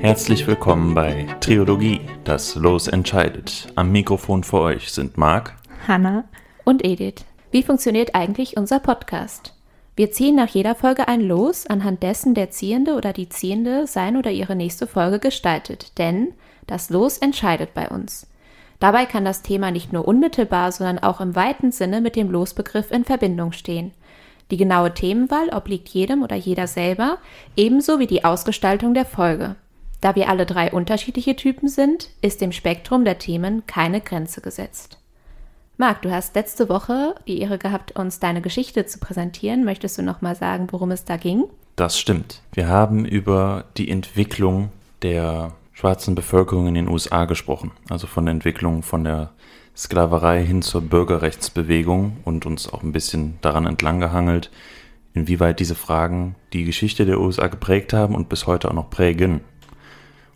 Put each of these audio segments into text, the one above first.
Herzlich willkommen bei Triologie, das Los entscheidet. Am Mikrofon für euch sind Marc, Hanna und Edith. Wie funktioniert eigentlich unser Podcast? Wir ziehen nach jeder Folge ein Los, anhand dessen der Ziehende oder die Ziehende sein oder ihre nächste Folge gestaltet. Denn das Los entscheidet bei uns. Dabei kann das Thema nicht nur unmittelbar, sondern auch im weiten Sinne mit dem Losbegriff in Verbindung stehen. Die genaue Themenwahl obliegt jedem oder jeder selber, ebenso wie die Ausgestaltung der Folge. Da wir alle drei unterschiedliche Typen sind, ist dem Spektrum der Themen keine Grenze gesetzt. Marc, du hast letzte Woche die Ehre gehabt, uns deine Geschichte zu präsentieren. Möchtest du noch mal sagen, worum es da ging? Das stimmt. Wir haben über die Entwicklung der schwarzen Bevölkerung in den USA gesprochen, also von der Entwicklung von der Sklaverei hin zur Bürgerrechtsbewegung und uns auch ein bisschen daran entlang gehangelt, inwieweit diese Fragen die Geschichte der USA geprägt haben und bis heute auch noch prägen.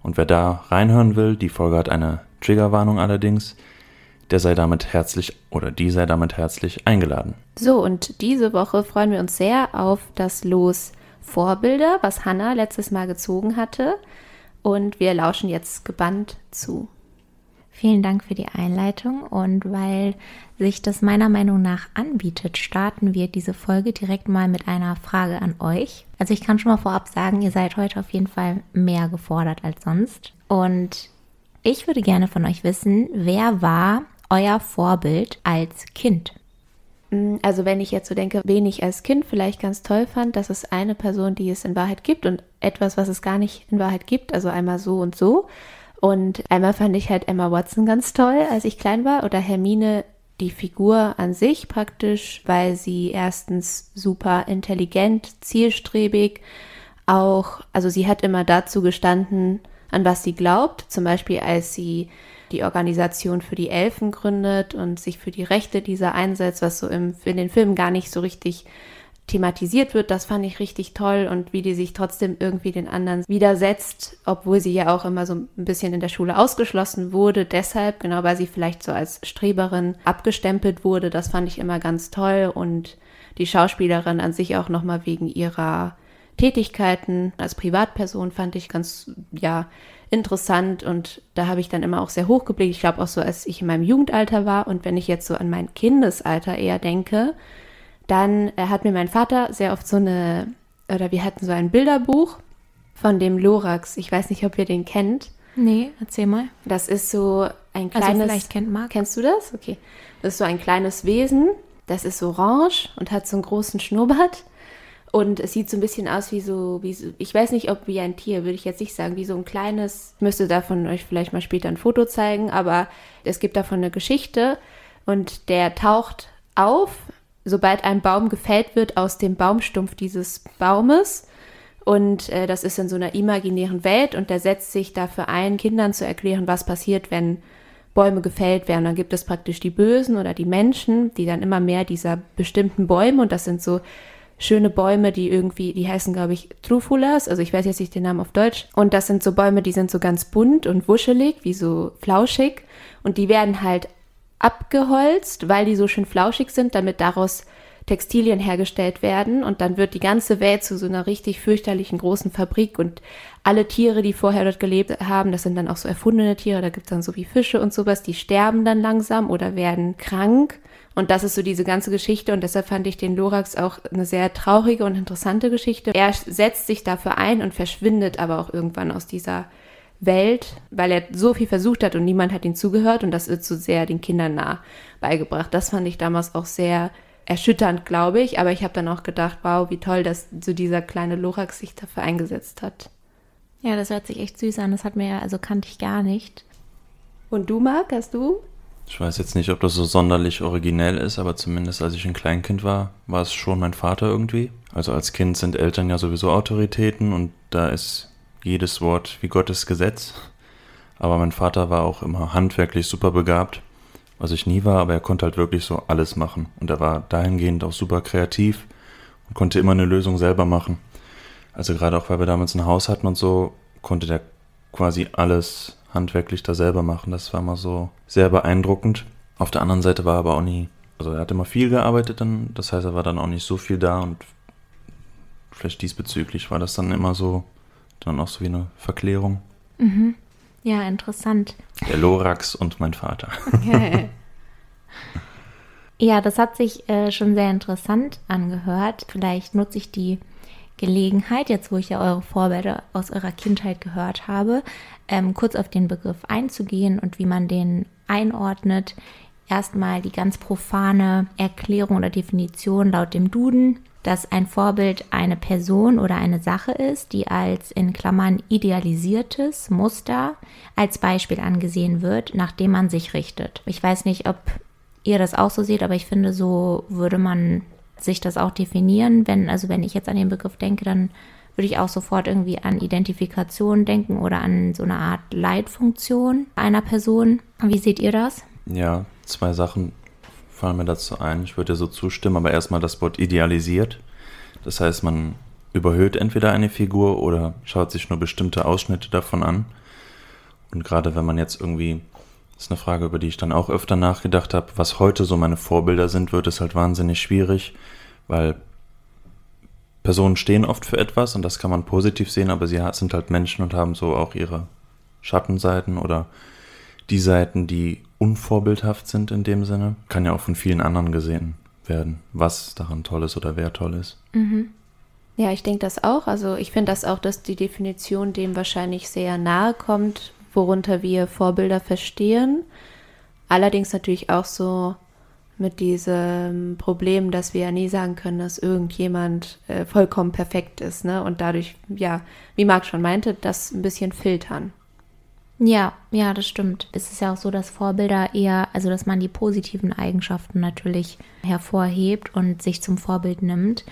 Und wer da reinhören will, die Folge hat eine Triggerwarnung allerdings, der sei damit herzlich oder die sei damit herzlich eingeladen. So, und diese Woche freuen wir uns sehr auf das Los Vorbilder, was Hannah letztes Mal gezogen hatte. Und wir lauschen jetzt gebannt zu. Vielen Dank für die Einleitung und weil sich das meiner Meinung nach anbietet, starten wir diese Folge direkt mal mit einer Frage an euch. Also ich kann schon mal vorab sagen, ihr seid heute auf jeden Fall mehr gefordert als sonst. Und ich würde gerne von euch wissen, wer war euer Vorbild als Kind? Mm, also wenn ich jetzt so denke, wen ich als Kind vielleicht ganz toll fand, das ist eine Person, die es in Wahrheit gibt und etwas, was es gar nicht in Wahrheit gibt, also einmal so und so. Und einmal fand ich halt Emma Watson ganz toll, als ich klein war, oder Hermine die Figur an sich praktisch, weil sie erstens super intelligent, zielstrebig, auch, also sie hat immer dazu gestanden, an was sie glaubt, zum Beispiel als sie die Organisation für die Elfen gründet und sich für die Rechte dieser einsetzt, was so im, in den Filmen gar nicht so richtig thematisiert wird, das fand ich richtig toll und wie die sich trotzdem irgendwie den anderen widersetzt, obwohl sie ja auch immer so ein bisschen in der Schule ausgeschlossen wurde. Deshalb, genau weil sie vielleicht so als Streberin abgestempelt wurde, das fand ich immer ganz toll und die Schauspielerin an sich auch nochmal wegen ihrer Tätigkeiten als Privatperson fand ich ganz, ja, interessant und da habe ich dann immer auch sehr hochgeblickt. Ich glaube auch so, als ich in meinem Jugendalter war und wenn ich jetzt so an mein Kindesalter eher denke, dann äh, hat mir mein Vater sehr oft so eine, oder wir hatten so ein Bilderbuch von dem Lorax. Ich weiß nicht, ob ihr den kennt. Nee, erzähl mal. Das ist so ein kleines. Also vielleicht kennt Marc. Kennst du das? Okay. Das ist so ein kleines Wesen. Das ist orange und hat so einen großen Schnurrbart. Und es sieht so ein bisschen aus wie so, wie so, ich weiß nicht, ob wie ein Tier, würde ich jetzt nicht sagen, wie so ein kleines, ich müsste davon euch vielleicht mal später ein Foto zeigen, aber es gibt davon eine Geschichte und der taucht auf sobald ein Baum gefällt wird, aus dem Baumstumpf dieses Baumes. Und äh, das ist in so einer imaginären Welt und der setzt sich dafür ein, Kindern zu erklären, was passiert, wenn Bäume gefällt werden. Dann gibt es praktisch die Bösen oder die Menschen, die dann immer mehr dieser bestimmten Bäume und das sind so schöne Bäume, die irgendwie, die heißen, glaube ich, Trufulas, also ich weiß jetzt nicht den Namen auf Deutsch. Und das sind so Bäume, die sind so ganz bunt und wuschelig, wie so flauschig. Und die werden halt abgeholzt, weil die so schön flauschig sind, damit daraus Textilien hergestellt werden. Und dann wird die ganze Welt zu so einer richtig fürchterlichen großen Fabrik. Und alle Tiere, die vorher dort gelebt haben, das sind dann auch so erfundene Tiere, da gibt es dann so wie Fische und sowas, die sterben dann langsam oder werden krank. Und das ist so diese ganze Geschichte. Und deshalb fand ich den Lorax auch eine sehr traurige und interessante Geschichte. Er setzt sich dafür ein und verschwindet aber auch irgendwann aus dieser Welt, weil er so viel versucht hat und niemand hat ihm zugehört und das wird so sehr den Kindern nah beigebracht. Das fand ich damals auch sehr erschütternd, glaube ich, aber ich habe dann auch gedacht, wow, wie toll, dass so dieser kleine Lorax sich dafür eingesetzt hat. Ja, das hört sich echt süß an. Das hat mir, also kannte ich gar nicht. Und du, Marc, hast du? Ich weiß jetzt nicht, ob das so sonderlich originell ist, aber zumindest als ich ein Kleinkind war, war es schon mein Vater irgendwie. Also als Kind sind Eltern ja sowieso Autoritäten und da ist jedes Wort wie Gottes Gesetz. Aber mein Vater war auch immer handwerklich super begabt, was ich nie war, aber er konnte halt wirklich so alles machen. Und er war dahingehend auch super kreativ und konnte immer eine Lösung selber machen. Also gerade auch, weil wir damals ein Haus hatten und so, konnte der quasi alles handwerklich da selber machen. Das war immer so sehr beeindruckend. Auf der anderen Seite war er aber auch nie, also er hat immer viel gearbeitet dann, das heißt, er war dann auch nicht so viel da und vielleicht diesbezüglich war das dann immer so dann auch so wie eine Verklärung. Mhm. Ja, interessant. Der Lorax und mein Vater. ja, das hat sich äh, schon sehr interessant angehört. Vielleicht nutze ich die Gelegenheit, jetzt wo ich ja eure Vorbilder aus eurer Kindheit gehört habe, ähm, kurz auf den Begriff einzugehen und wie man den einordnet. Erstmal die ganz profane Erklärung oder Definition laut dem Duden dass ein Vorbild eine Person oder eine Sache ist, die als in Klammern idealisiertes Muster als Beispiel angesehen wird, nach dem man sich richtet. Ich weiß nicht, ob ihr das auch so seht, aber ich finde, so würde man sich das auch definieren. Wenn, also wenn ich jetzt an den Begriff denke, dann würde ich auch sofort irgendwie an Identifikation denken oder an so eine Art Leitfunktion einer Person. Wie seht ihr das? Ja, zwei Sachen fallen mir dazu ein. Ich würde dir so zustimmen, aber erstmal das Wort idealisiert. Das heißt, man überhöht entweder eine Figur oder schaut sich nur bestimmte Ausschnitte davon an. Und gerade wenn man jetzt irgendwie, das ist eine Frage, über die ich dann auch öfter nachgedacht habe, was heute so meine Vorbilder sind, wird es halt wahnsinnig schwierig, weil Personen stehen oft für etwas und das kann man positiv sehen, aber sie sind halt Menschen und haben so auch ihre Schattenseiten oder die Seiten, die unvorbildhaft sind in dem Sinne, kann ja auch von vielen anderen gesehen werden, was daran toll ist oder wer toll ist. Mhm. Ja, ich denke das auch. Also ich finde das auch, dass die Definition dem wahrscheinlich sehr nahe kommt, worunter wir Vorbilder verstehen. Allerdings natürlich auch so mit diesem Problem, dass wir ja nie sagen können, dass irgendjemand äh, vollkommen perfekt ist, ne? Und dadurch, ja, wie Marc schon meinte, das ein bisschen filtern. Ja, ja, das stimmt. Es ist ja auch so, dass Vorbilder eher, also dass man die positiven Eigenschaften natürlich hervorhebt und sich zum Vorbild nimmt.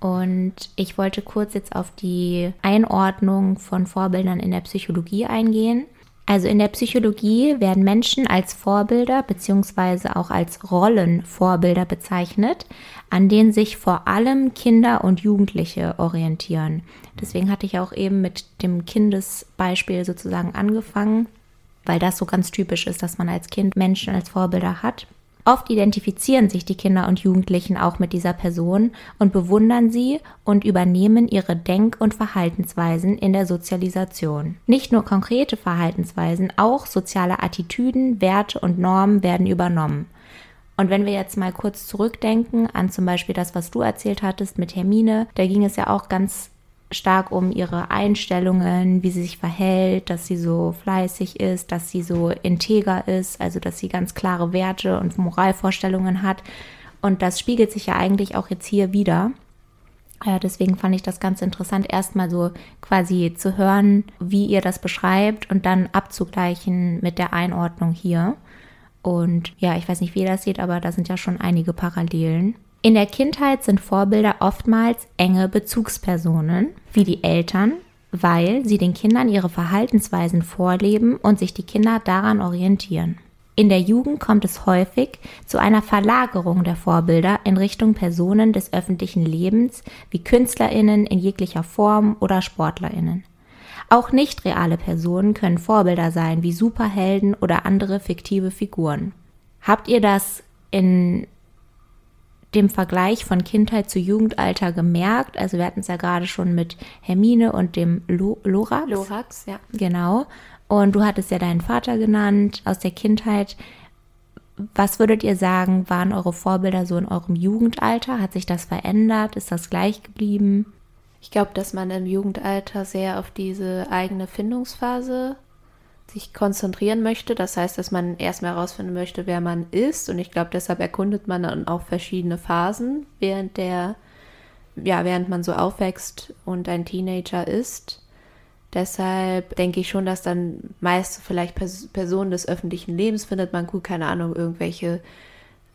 Und ich wollte kurz jetzt auf die Einordnung von Vorbildern in der Psychologie eingehen. Also in der Psychologie werden Menschen als Vorbilder bzw. auch als Rollenvorbilder bezeichnet, an denen sich vor allem Kinder und Jugendliche orientieren. Deswegen hatte ich auch eben mit dem Kindesbeispiel sozusagen angefangen, weil das so ganz typisch ist, dass man als Kind Menschen als Vorbilder hat. Oft identifizieren sich die Kinder und Jugendlichen auch mit dieser Person und bewundern sie und übernehmen ihre Denk- und Verhaltensweisen in der Sozialisation. Nicht nur konkrete Verhaltensweisen, auch soziale Attitüden, Werte und Normen werden übernommen. Und wenn wir jetzt mal kurz zurückdenken an zum Beispiel das, was du erzählt hattest mit Hermine, da ging es ja auch ganz stark um ihre Einstellungen, wie sie sich verhält, dass sie so fleißig ist, dass sie so integer ist, also dass sie ganz klare Werte und Moralvorstellungen hat. Und das spiegelt sich ja eigentlich auch jetzt hier wieder. Ja, deswegen fand ich das ganz interessant, erstmal so quasi zu hören, wie ihr das beschreibt und dann abzugleichen mit der Einordnung hier. Und ja, ich weiß nicht, wie ihr das seht, aber da sind ja schon einige Parallelen. In der Kindheit sind Vorbilder oftmals enge Bezugspersonen, wie die Eltern, weil sie den Kindern ihre Verhaltensweisen vorleben und sich die Kinder daran orientieren. In der Jugend kommt es häufig zu einer Verlagerung der Vorbilder in Richtung Personen des öffentlichen Lebens wie Künstlerinnen in jeglicher Form oder Sportlerinnen. Auch nicht reale Personen können Vorbilder sein wie Superhelden oder andere fiktive Figuren. Habt ihr das in dem Vergleich von Kindheit zu Jugendalter gemerkt. Also wir hatten es ja gerade schon mit Hermine und dem Lo Lorax. Lorax, ja. Genau. Und du hattest ja deinen Vater genannt aus der Kindheit. Was würdet ihr sagen, waren eure Vorbilder so in eurem Jugendalter? Hat sich das verändert? Ist das gleich geblieben? Ich glaube, dass man im Jugendalter sehr auf diese eigene Findungsphase sich konzentrieren möchte. Das heißt, dass man erstmal herausfinden möchte, wer man ist. Und ich glaube, deshalb erkundet man dann auch verschiedene Phasen, während der, ja, während man so aufwächst und ein Teenager ist. Deshalb denke ich schon, dass dann meist vielleicht Pers Personen des öffentlichen Lebens findet man gut, keine Ahnung, irgendwelche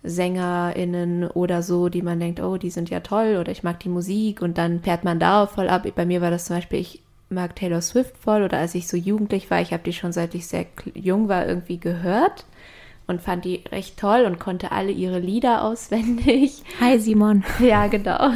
SängerInnen oder so, die man denkt, oh, die sind ja toll oder ich mag die Musik und dann fährt man darauf voll ab. Bei mir war das zum Beispiel, ich mag Taylor Swift voll oder als ich so jugendlich war, ich habe die schon seit ich sehr jung war irgendwie gehört und fand die recht toll und konnte alle ihre Lieder auswendig. Hi Simon. Ja, genau.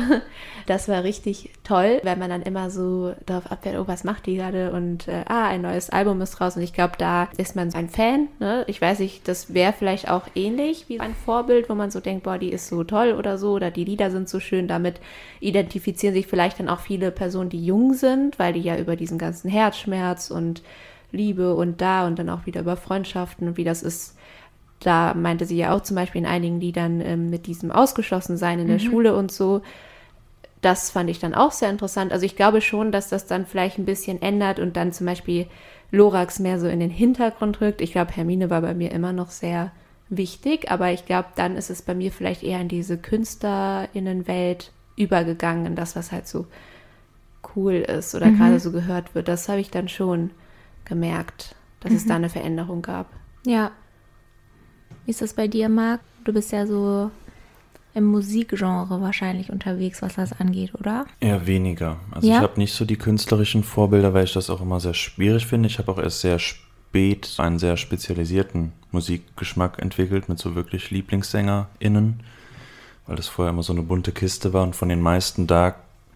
Das war richtig toll, wenn man dann immer so darauf abfährt, oh, was macht die gerade und äh, ah, ein neues Album ist raus und ich glaube, da ist man so ein Fan. Ne? Ich weiß nicht, das wäre vielleicht auch ähnlich wie ein Vorbild, wo man so denkt, boah, die ist so toll oder so oder die Lieder sind so schön. Damit identifizieren sich vielleicht dann auch viele Personen, die jung sind, weil die ja über diesen ganzen Herzschmerz und Liebe und da und dann auch wieder über Freundschaften und wie das ist. Da meinte sie ja auch zum Beispiel in einigen Liedern ähm, mit diesem Ausgeschlossensein in der Mhm. Schule und so. Das fand ich dann auch sehr interessant. Also ich glaube schon, dass das dann vielleicht ein bisschen ändert und dann zum Beispiel Lorax mehr so in den Hintergrund rückt. Ich glaube, Hermine war bei mir immer noch sehr wichtig, aber ich glaube, dann ist es bei mir vielleicht eher in diese KünstlerInnenwelt übergegangen, in das, was halt so cool ist oder Mhm. gerade so gehört wird. Das habe ich dann schon gemerkt, dass es da eine Veränderung gab. Ja. Wie ist das bei dir, Marc? Du bist ja so im Musikgenre wahrscheinlich unterwegs, was das angeht, oder? Eher weniger. Also Ja? ich habe nicht so die künstlerischen Vorbilder, weil ich das auch immer sehr schwierig finde. Ich habe auch erst sehr spät einen sehr spezialisierten Musikgeschmack entwickelt mit so wirklich LieblingssängerInnen, weil das vorher immer so eine bunte Kiste war und von den meisten da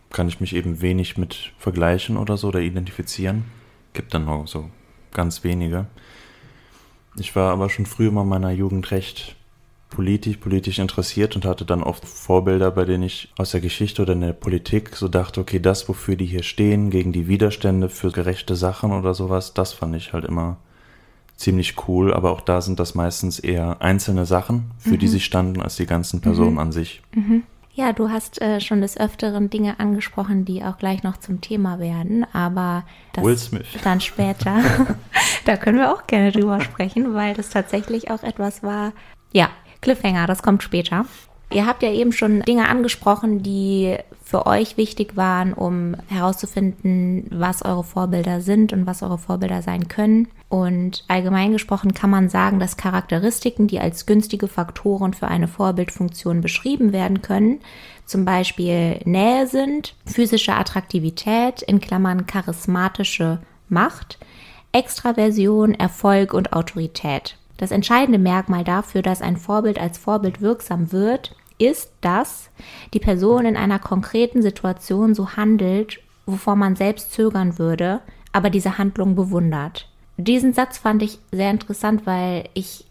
kann ich mich eben wenig mit vergleichen oder so oder identifizieren. Gibt dann noch so ganz wenige. Ich war aber schon früh immer in meiner Jugend recht politisch, politisch interessiert und hatte dann oft Vorbilder, bei denen ich aus der Geschichte oder in der Politik so dachte, okay, das, wofür die hier stehen, gegen die Widerstände für gerechte Sachen oder sowas, das fand ich halt immer ziemlich cool, aber auch da sind das meistens eher einzelne Sachen, für die sie standen, als die ganzen Personen an sich. Ja, du hast äh, schon des Öfteren Dinge angesprochen, die auch gleich noch zum Thema werden, aber das dann später. da können wir auch gerne drüber sprechen, weil das tatsächlich auch etwas war. Ja, Cliffhanger, das kommt später. Ihr habt ja eben schon Dinge angesprochen, die für euch wichtig waren, um herauszufinden, was eure Vorbilder sind und was eure Vorbilder sein können. Und allgemein gesprochen kann man sagen, dass Charakteristiken, die als günstige Faktoren für eine Vorbildfunktion beschrieben werden können, zum Beispiel Nähe sind, physische Attraktivität, in Klammern charismatische Macht, Extraversion, Erfolg und Autorität. Das entscheidende Merkmal dafür, dass ein Vorbild als Vorbild wirksam wird, ist, dass die Person in einer konkreten Situation so handelt, wovor man selbst zögern würde, aber diese Handlung bewundert. Diesen Satz fand ich sehr interessant, weil ich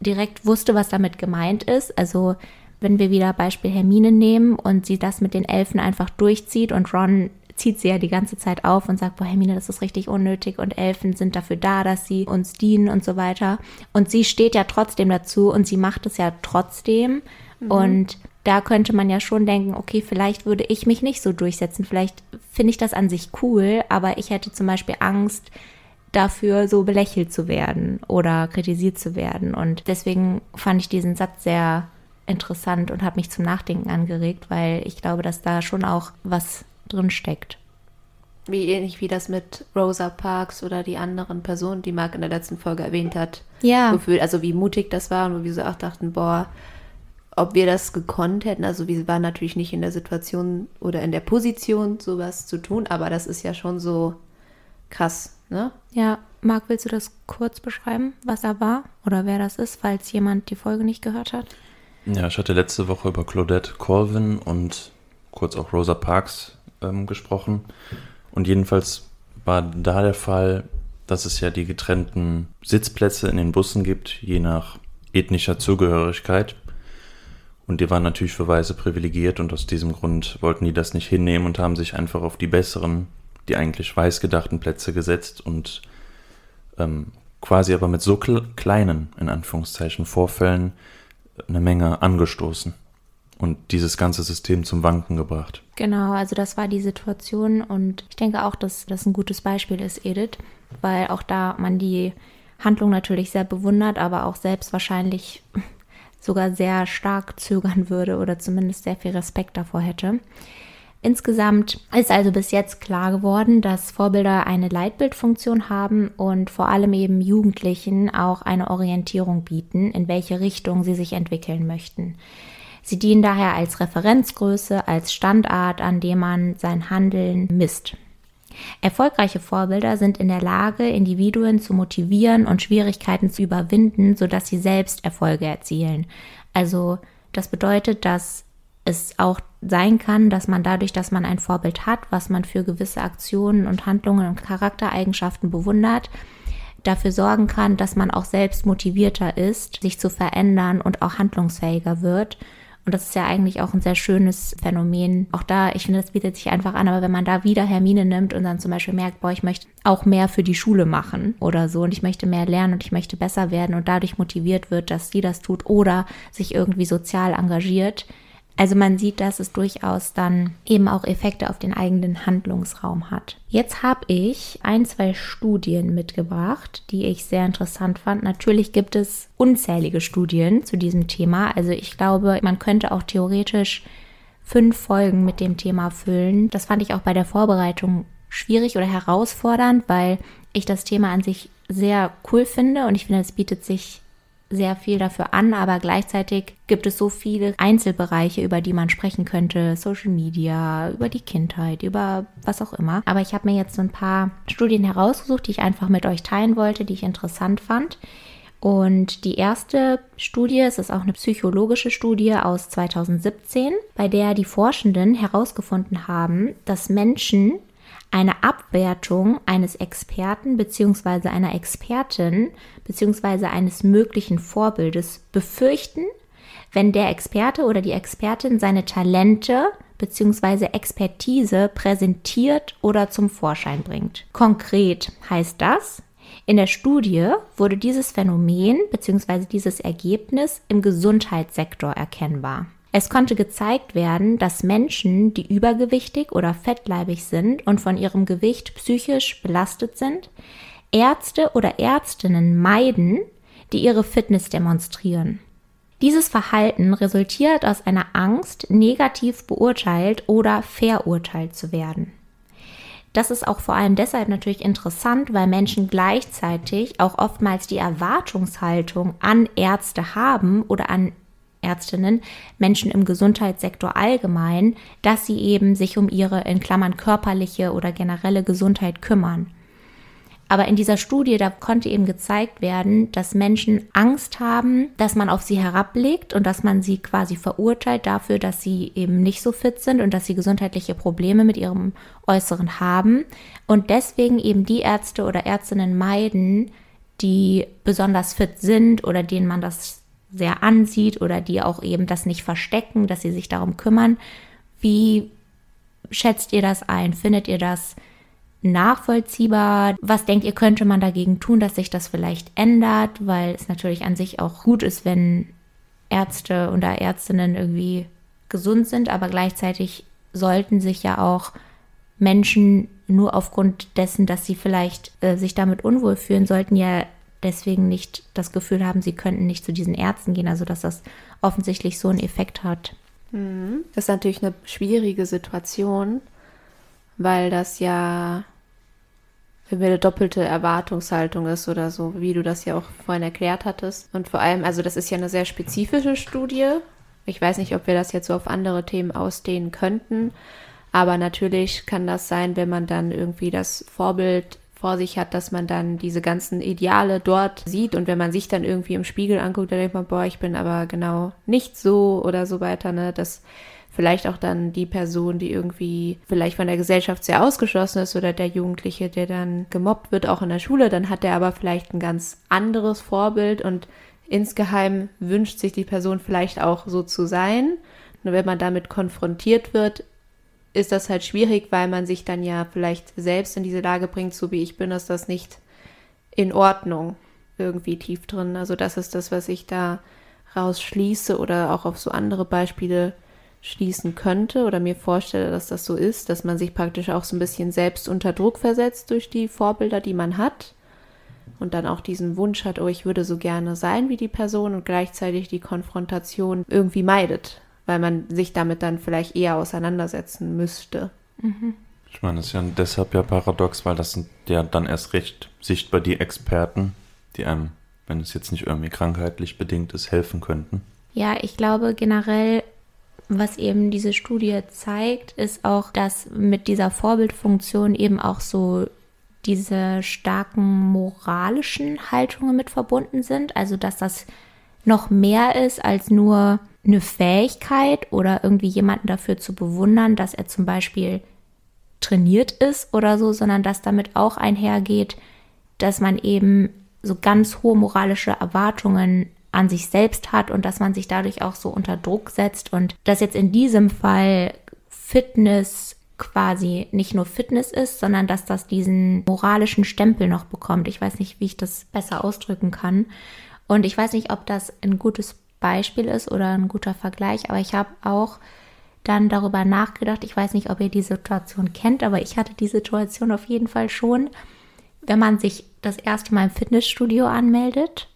direkt wusste, was damit gemeint ist. Also wenn wir wieder Beispiel Hermine nehmen und sie das mit den Elfen einfach durchzieht und Ron zieht sie ja die ganze Zeit auf und sagt, boah, Hermine, das ist richtig unnötig und Elfen sind dafür da, dass sie uns dienen und so weiter. Und sie steht ja trotzdem dazu und sie macht es ja trotzdem. Und da könnte man ja schon denken, okay, vielleicht würde ich mich nicht so durchsetzen. Vielleicht finde ich das an sich cool, aber ich hätte zum Beispiel Angst, dafür so belächelt zu werden oder kritisiert zu werden. Und deswegen fand ich diesen Satz sehr interessant und habe mich zum Nachdenken angeregt, weil ich glaube, dass da schon auch was drin steckt. Wie ähnlich wie das mit Rosa Parks oder die anderen Personen, die Marc in der letzten Folge erwähnt hat. Ja. Wofür, also wie mutig das war und wo wir so auch dachten, boah, ob wir das gekonnt hätten. Also wir waren natürlich nicht in der Situation oder in der Position, sowas zu tun, aber das ist ja schon so krass, ne? Ja, Marc, willst du das kurz beschreiben, was er war oder wer das ist, falls jemand die Folge nicht gehört hat? Ja, ich hatte letzte Woche über Claudette Colvin und kurz auch Rosa Parks ähm, gesprochen. Und jedenfalls war da der Fall, dass es ja die getrennten Sitzplätze in den Bussen gibt, je nach ethnischer Zugehörigkeit. Und die waren natürlich für Weiße privilegiert und aus diesem Grund wollten die das nicht hinnehmen und haben sich einfach auf die besseren, die eigentlich weiß gedachten Plätze gesetzt und ähm, quasi aber mit so kle kleinen, in Anführungszeichen, Vorfällen eine Menge angestoßen und dieses ganze System zum Wanken gebracht. Genau, also das war die Situation und ich denke auch, dass das ein gutes Beispiel ist, Edith, weil auch da man die Handlung natürlich sehr bewundert, aber auch selbst wahrscheinlich sogar sehr stark zögern würde oder zumindest sehr viel Respekt davor hätte. Insgesamt ist also bis jetzt klar geworden, dass Vorbilder eine Leitbildfunktion haben und vor allem eben Jugendlichen auch eine Orientierung bieten, in welche Richtung sie sich entwickeln möchten. Sie dienen daher als Referenzgröße, als Standard, an dem man sein Handeln misst. Erfolgreiche Vorbilder sind in der Lage, Individuen zu motivieren und Schwierigkeiten zu überwinden, sodass sie selbst Erfolge erzielen. Also das bedeutet, dass es auch sein kann, dass man dadurch, dass man ein Vorbild hat, was man für gewisse Aktionen und Handlungen und Charaktereigenschaften bewundert, dafür sorgen kann, dass man auch selbst motivierter ist, sich zu verändern und auch handlungsfähiger wird. Und das ist ja eigentlich auch ein sehr schönes Phänomen. Auch da, ich finde, das bietet sich einfach an, aber wenn man da wieder Hermine nimmt und dann zum Beispiel merkt, boah, ich möchte auch mehr für die Schule machen oder so und ich möchte mehr lernen und ich möchte besser werden und dadurch motiviert wird, dass sie das tut oder sich irgendwie sozial engagiert, also man sieht, dass es durchaus dann eben auch Effekte auf den eigenen Handlungsraum hat. Jetzt habe ich ein, zwei Studien mitgebracht, die ich sehr interessant fand. Natürlich gibt es unzählige Studien zu diesem Thema. Also ich glaube, man könnte auch theoretisch fünf Folgen mit dem Thema füllen. Das fand ich auch bei der Vorbereitung schwierig oder herausfordernd, weil ich das Thema an sich sehr cool finde und ich finde, es bietet sich sehr viel dafür an, aber gleichzeitig gibt es so viele Einzelbereiche, über die man sprechen könnte. Social Media, über die Kindheit, über was auch immer. Aber ich habe mir jetzt so ein paar Studien herausgesucht, die ich einfach mit euch teilen wollte, die ich interessant fand. Und die erste Studie, es ist auch eine psychologische Studie aus 2017, bei der die Forschenden herausgefunden haben, dass Menschen eine Abwertung eines Experten bzw. einer Expertin bzw. eines möglichen Vorbildes befürchten, wenn der Experte oder die Expertin seine Talente bzw. Expertise präsentiert oder zum Vorschein bringt. Konkret heißt das, in der Studie wurde dieses Phänomen bzw. dieses Ergebnis im Gesundheitssektor erkennbar. Es konnte gezeigt werden, dass Menschen, die übergewichtig oder fettleibig sind und von ihrem Gewicht psychisch belastet sind, Ärzte oder Ärztinnen meiden, die ihre Fitness demonstrieren. Dieses Verhalten resultiert aus einer Angst, negativ beurteilt oder verurteilt zu werden. Das ist auch vor allem deshalb natürlich interessant, weil Menschen gleichzeitig auch oftmals die Erwartungshaltung an Ärzte haben oder an Ärztinnen, Menschen im Gesundheitssektor allgemein, dass sie eben sich um ihre in Klammern körperliche oder generelle Gesundheit kümmern. Aber in dieser Studie, da konnte eben gezeigt werden, dass Menschen Angst haben, dass man auf sie herabblickt und dass man sie quasi verurteilt dafür, dass sie eben nicht so fit sind und dass sie gesundheitliche Probleme mit ihrem Äußeren haben und deswegen eben die Ärzte oder Ärztinnen meiden, die besonders fit sind oder denen man das sehr ansieht oder die auch eben das nicht verstecken, dass sie sich darum kümmern. Wie schätzt ihr das ein? Findet ihr das nachvollziehbar? Was denkt ihr, könnte man dagegen tun, dass sich das vielleicht ändert? Weil es natürlich an sich auch gut ist, wenn Ärzte oder Ärztinnen irgendwie gesund sind, aber gleichzeitig sollten sich ja auch Menschen nur aufgrund dessen, dass sie vielleicht äh, sich damit unwohl fühlen, sollten ja deswegen nicht das Gefühl haben, sie könnten nicht zu diesen Ärzten gehen, also dass das offensichtlich so einen Effekt hat. Mhm. Das ist natürlich eine schwierige Situation, weil das ja eine doppelte Erwartungshaltung ist oder so, wie du das ja auch vorhin erklärt hattest. Und vor allem, also das ist ja eine sehr spezifische Studie. Ich weiß nicht, ob wir das jetzt so auf andere Themen ausdehnen könnten. Aber natürlich kann das sein, wenn man dann irgendwie das Vorbild vor sich hat, dass man dann diese ganzen Ideale dort sieht. Und wenn man sich dann irgendwie im Spiegel anguckt, dann denkt man, boah, ich bin aber genau nicht so oder so weiter, ne, dass vielleicht auch dann die Person, die irgendwie vielleicht von der Gesellschaft sehr ausgeschlossen ist oder der Jugendliche, der dann gemobbt wird, auch in der Schule, dann hat der aber vielleicht ein ganz anderes Vorbild. Und insgeheim wünscht sich die Person vielleicht auch so zu sein. Nur wenn man damit konfrontiert wird, ist das halt schwierig, weil man sich dann ja vielleicht selbst in diese Lage bringt, so wie ich bin, ist das nicht in Ordnung irgendwie tief drin. Also das ist das, was ich da rausschließe oder auch auf so andere Beispiele schließen könnte oder mir vorstelle, dass das so ist, dass man sich praktisch auch so ein bisschen selbst unter Druck versetzt durch die Vorbilder, die man hat und dann auch diesen Wunsch hat, oh, ich würde so gerne sein wie die Person und gleichzeitig die Konfrontation irgendwie meidet weil man sich damit dann vielleicht eher auseinandersetzen müsste. Mhm. Ich meine, das ist ja deshalb ja paradox, weil das sind ja dann erst recht sichtbar die Experten, die einem, wenn es jetzt nicht irgendwie krankheitlich bedingt ist, helfen könnten. Ja, ich glaube generell, was eben diese Studie zeigt, ist auch, dass mit dieser Vorbildfunktion eben auch so diese starken moralischen Haltungen mit verbunden sind. Also, dass das noch mehr ist als nur eine Fähigkeit oder irgendwie jemanden dafür zu bewundern, dass er zum Beispiel trainiert ist oder so, sondern dass damit auch einhergeht, dass man eben so ganz hohe moralische Erwartungen an sich selbst hat und dass man sich dadurch auch so unter Druck setzt und dass jetzt in diesem Fall Fitness quasi nicht nur Fitness ist, sondern dass das diesen moralischen Stempel noch bekommt. Ich weiß nicht, wie ich das besser ausdrücken kann. Und ich weiß nicht, ob das ein gutes Beispiel ist oder ein guter Vergleich, aber ich habe auch dann darüber nachgedacht. Ich weiß nicht, ob ihr die Situation kennt, aber ich hatte die Situation auf jeden Fall schon. Wenn man sich das erste Mal im Fitnessstudio anmeldet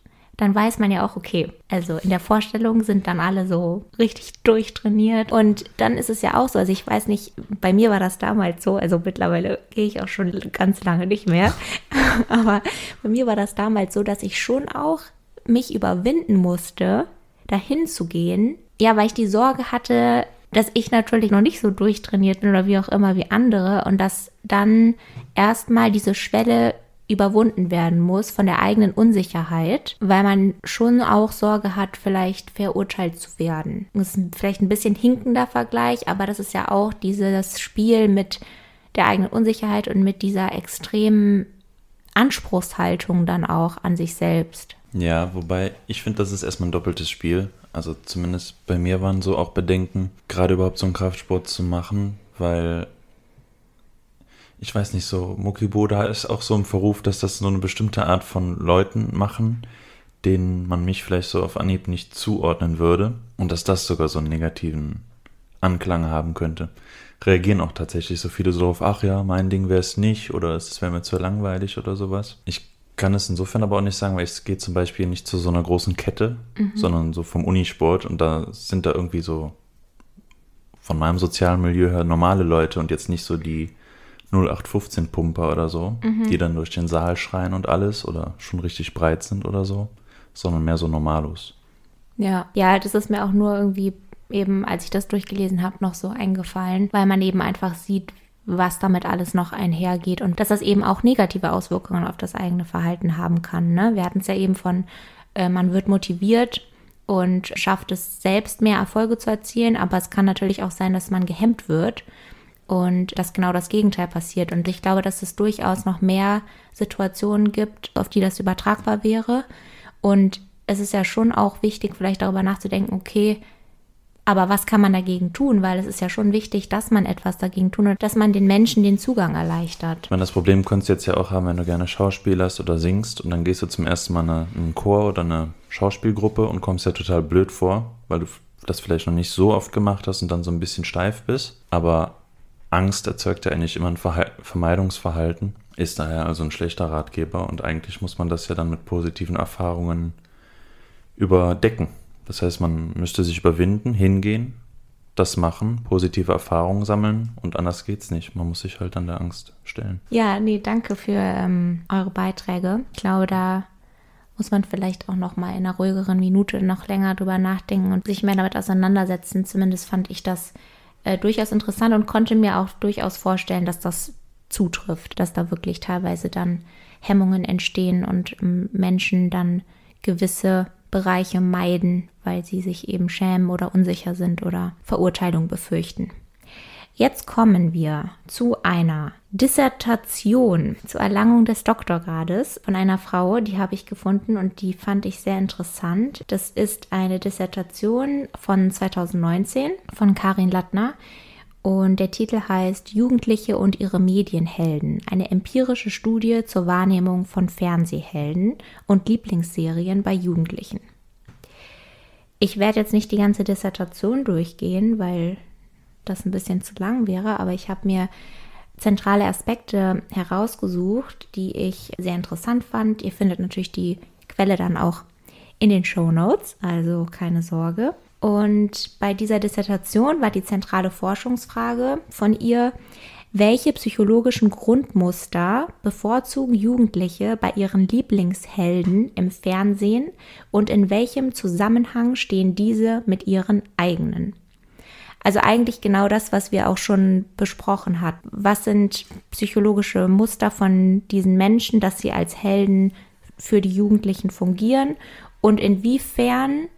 dann weiß man ja auch, okay, also in der Vorstellung sind dann alle so richtig durchtrainiert. Und dann ist es ja auch so, also ich weiß nicht, bei mir war das damals so, also mittlerweile gehe ich auch schon ganz lange nicht mehr, aber bei mir war das damals so, dass ich schon auch mich überwinden musste, dahin zu gehen. Ja, weil ich die Sorge hatte, dass ich natürlich noch nicht so durchtrainiert bin oder wie auch immer wie andere und dass dann erstmal diese Schwelle überwunden werden muss von der eigenen Unsicherheit, weil man schon auch Sorge hat, vielleicht verurteilt zu werden. Das ist vielleicht ein bisschen hinkender Vergleich, aber das ist ja auch dieses Spiel mit der eigenen Unsicherheit und mit dieser extremen Anspruchshaltung dann auch an sich selbst. Ja, wobei ich finde, das ist erstmal ein doppeltes Spiel. Also zumindest bei mir waren so auch Bedenken, gerade überhaupt so einen Kraftsport zu machen, weil ich weiß nicht so, Mukiboda ist auch so im Verruf, dass das so eine bestimmte Art von Leuten machen, denen man mich vielleicht so auf Anhieb nicht zuordnen würde und dass das sogar so einen negativen Anklang haben könnte. Reagieren auch tatsächlich so viele so darauf, ach ja, mein Ding wäre es nicht oder es wäre mir zu langweilig oder sowas. Ich kann es insofern aber auch nicht sagen, weil es geht zum Beispiel nicht zu so einer großen Kette, mhm. sondern so vom Unisport und da sind da irgendwie so von meinem sozialen Milieu her normale Leute und jetzt nicht so die 0815 Pumper oder so, mhm. die dann durch den Saal schreien und alles oder schon richtig breit sind oder so, sondern mehr so Normalos. Ja, ja, das ist mir auch nur irgendwie eben, als ich das durchgelesen habe, noch so eingefallen, weil man eben einfach sieht, was damit alles noch einhergeht und dass das eben auch negative Auswirkungen auf das eigene Verhalten haben kann. Ne? Wir hatten es ja eben von, äh, man wird motiviert und schafft es selbst mehr Erfolge zu erzielen, aber es kann natürlich auch sein, dass man gehemmt wird und dass genau das Gegenteil passiert. Und ich glaube, dass es durchaus noch mehr Situationen gibt, auf die das übertragbar wäre. Und es ist ja schon auch wichtig, vielleicht darüber nachzudenken, okay, aber was kann man dagegen tun? Weil es ist ja schon wichtig, dass man etwas dagegen tut und dass man den Menschen den Zugang erleichtert. Ich meine, das Problem könntest du jetzt ja auch haben, wenn du gerne Schauspielerst oder singst und dann gehst du zum ersten Mal in einen Chor oder eine Schauspielgruppe und kommst ja total blöd vor, weil du das vielleicht noch nicht so oft gemacht hast und dann so ein bisschen steif bist. Aber Angst erzeugt ja eigentlich immer ein Vermeidungsverhalten, ist daher also ein schlechter Ratgeber und eigentlich muss man das ja dann mit positiven Erfahrungen überdecken. Das heißt, man müsste sich überwinden, hingehen, das machen, positive Erfahrungen sammeln und anders geht's nicht. Man muss sich halt an der Angst stellen. Ja, nee, danke für ähm, eure Beiträge. Ich glaube, da muss man vielleicht auch noch mal in einer ruhigeren Minute noch länger drüber nachdenken und sich mehr damit auseinandersetzen. Zumindest fand ich das äh, durchaus interessant und konnte mir auch durchaus vorstellen, dass das zutrifft, dass da wirklich teilweise dann Hemmungen entstehen und ähm, Menschen dann gewisse Bereiche meiden, weil sie sich eben schämen oder unsicher sind oder Verurteilung befürchten. Jetzt kommen wir zu einer Dissertation zur Erlangung des Doktorgrades von einer Frau, die habe ich gefunden und die fand ich sehr interessant. Das ist eine Dissertation von 2019 von Karin Lattner und der Titel heißt Jugendliche und ihre Medienhelden, eine empirische Studie zur Wahrnehmung von Fernsehhelden und Lieblingsserien bei Jugendlichen. Ich werde jetzt nicht die ganze Dissertation durchgehen, weil das ein bisschen zu lang wäre, aber ich habe mir zentrale Aspekte herausgesucht, die ich sehr interessant fand. Ihr findet natürlich die Quelle dann auch in den Show Notes, also keine Sorge. Und bei dieser Dissertation war die zentrale Forschungsfrage von ihr, welche psychologischen Grundmuster bevorzugen Jugendliche bei ihren Lieblingshelden im Fernsehen und in welchem Zusammenhang stehen diese mit ihren eigenen? Also eigentlich genau das, was wir auch schon besprochen hatten. Was sind psychologische Muster von diesen Menschen, dass sie als Helden für die Jugendlichen fungieren und inwiefern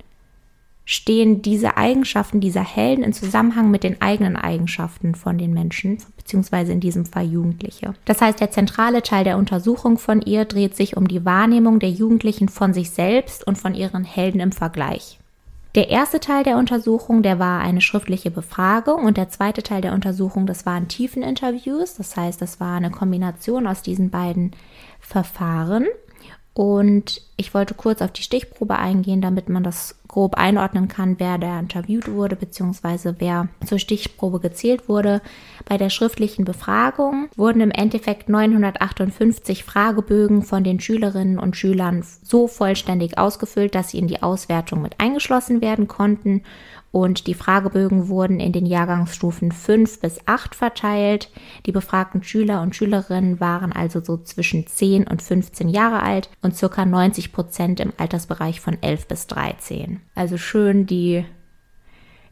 stehen diese Eigenschaften dieser Helden in Zusammenhang mit den eigenen Eigenschaften von den Menschen, beziehungsweise in diesem Fall Jugendliche. Das heißt, der zentrale Teil der Untersuchung von ihr dreht sich um die Wahrnehmung der Jugendlichen von sich selbst und von ihren Helden im Vergleich. Der erste Teil der Untersuchung, der war eine schriftliche Befragung und der zweite Teil der Untersuchung, das waren Tiefeninterviews. Das heißt, das war eine Kombination aus diesen beiden Verfahren. Und ich wollte kurz auf die Stichprobe eingehen, damit man das grob einordnen kann, wer da interviewt wurde, beziehungsweise wer zur Stichprobe gezählt wurde. Bei der schriftlichen Befragung wurden im Endeffekt 958 Fragebögen von den Schülerinnen und Schülern so vollständig ausgefüllt, dass sie in die Auswertung mit eingeschlossen werden konnten und die Fragebögen wurden in den Jahrgangsstufen 5 bis 8 verteilt. Die befragten Schüler und Schülerinnen waren also so zwischen 10 und 15 Jahre alt und ca. 90 Prozent im Altersbereich von 11 bis 13. Also schön die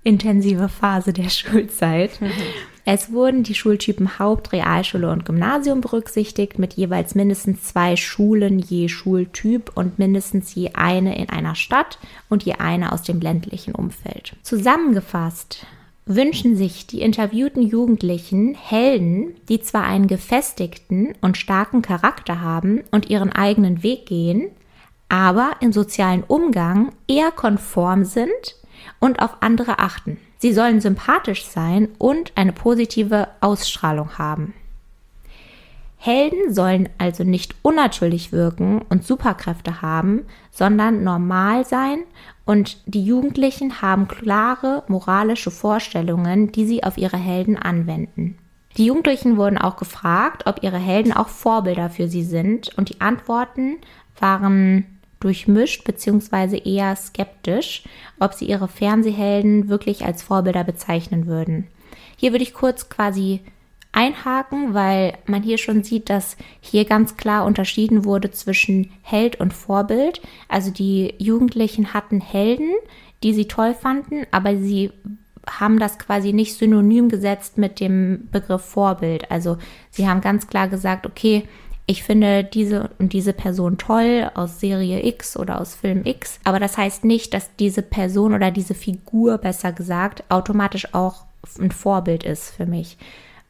intensive Phase der Schulzeit. Es wurden die Schultypen Haupt-, Realschule und Gymnasium berücksichtigt, mit jeweils mindestens zwei Schulen je Schultyp und mindestens je eine in einer Stadt und je eine aus dem ländlichen Umfeld. Zusammengefasst wünschen sich die interviewten Jugendlichen Helden, die zwar einen gefestigten und starken Charakter haben und ihren eigenen Weg gehen, aber im sozialen Umgang eher konform sind und auf andere achten. Sie sollen sympathisch sein und eine positive Ausstrahlung haben. Helden sollen also nicht unnatürlich wirken und Superkräfte haben, sondern normal sein und die Jugendlichen haben klare moralische Vorstellungen, die sie auf ihre Helden anwenden. Die Jugendlichen wurden auch gefragt, ob ihre Helden auch Vorbilder für sie sind und die Antworten waren durchmischt bzw. eher skeptisch, ob sie ihre Fernsehhelden wirklich als Vorbilder bezeichnen würden. Hier würde ich kurz quasi einhaken, weil man hier schon sieht, dass hier ganz klar unterschieden wurde zwischen Held und Vorbild. Also die Jugendlichen hatten Helden, die sie toll fanden, aber sie haben das quasi nicht synonym gesetzt mit dem Begriff Vorbild. Also sie haben ganz klar gesagt, okay, ich finde diese und diese Person toll aus Serie X oder aus Film X, aber das heißt nicht, dass diese Person oder diese Figur, besser gesagt, automatisch auch ein Vorbild ist für mich.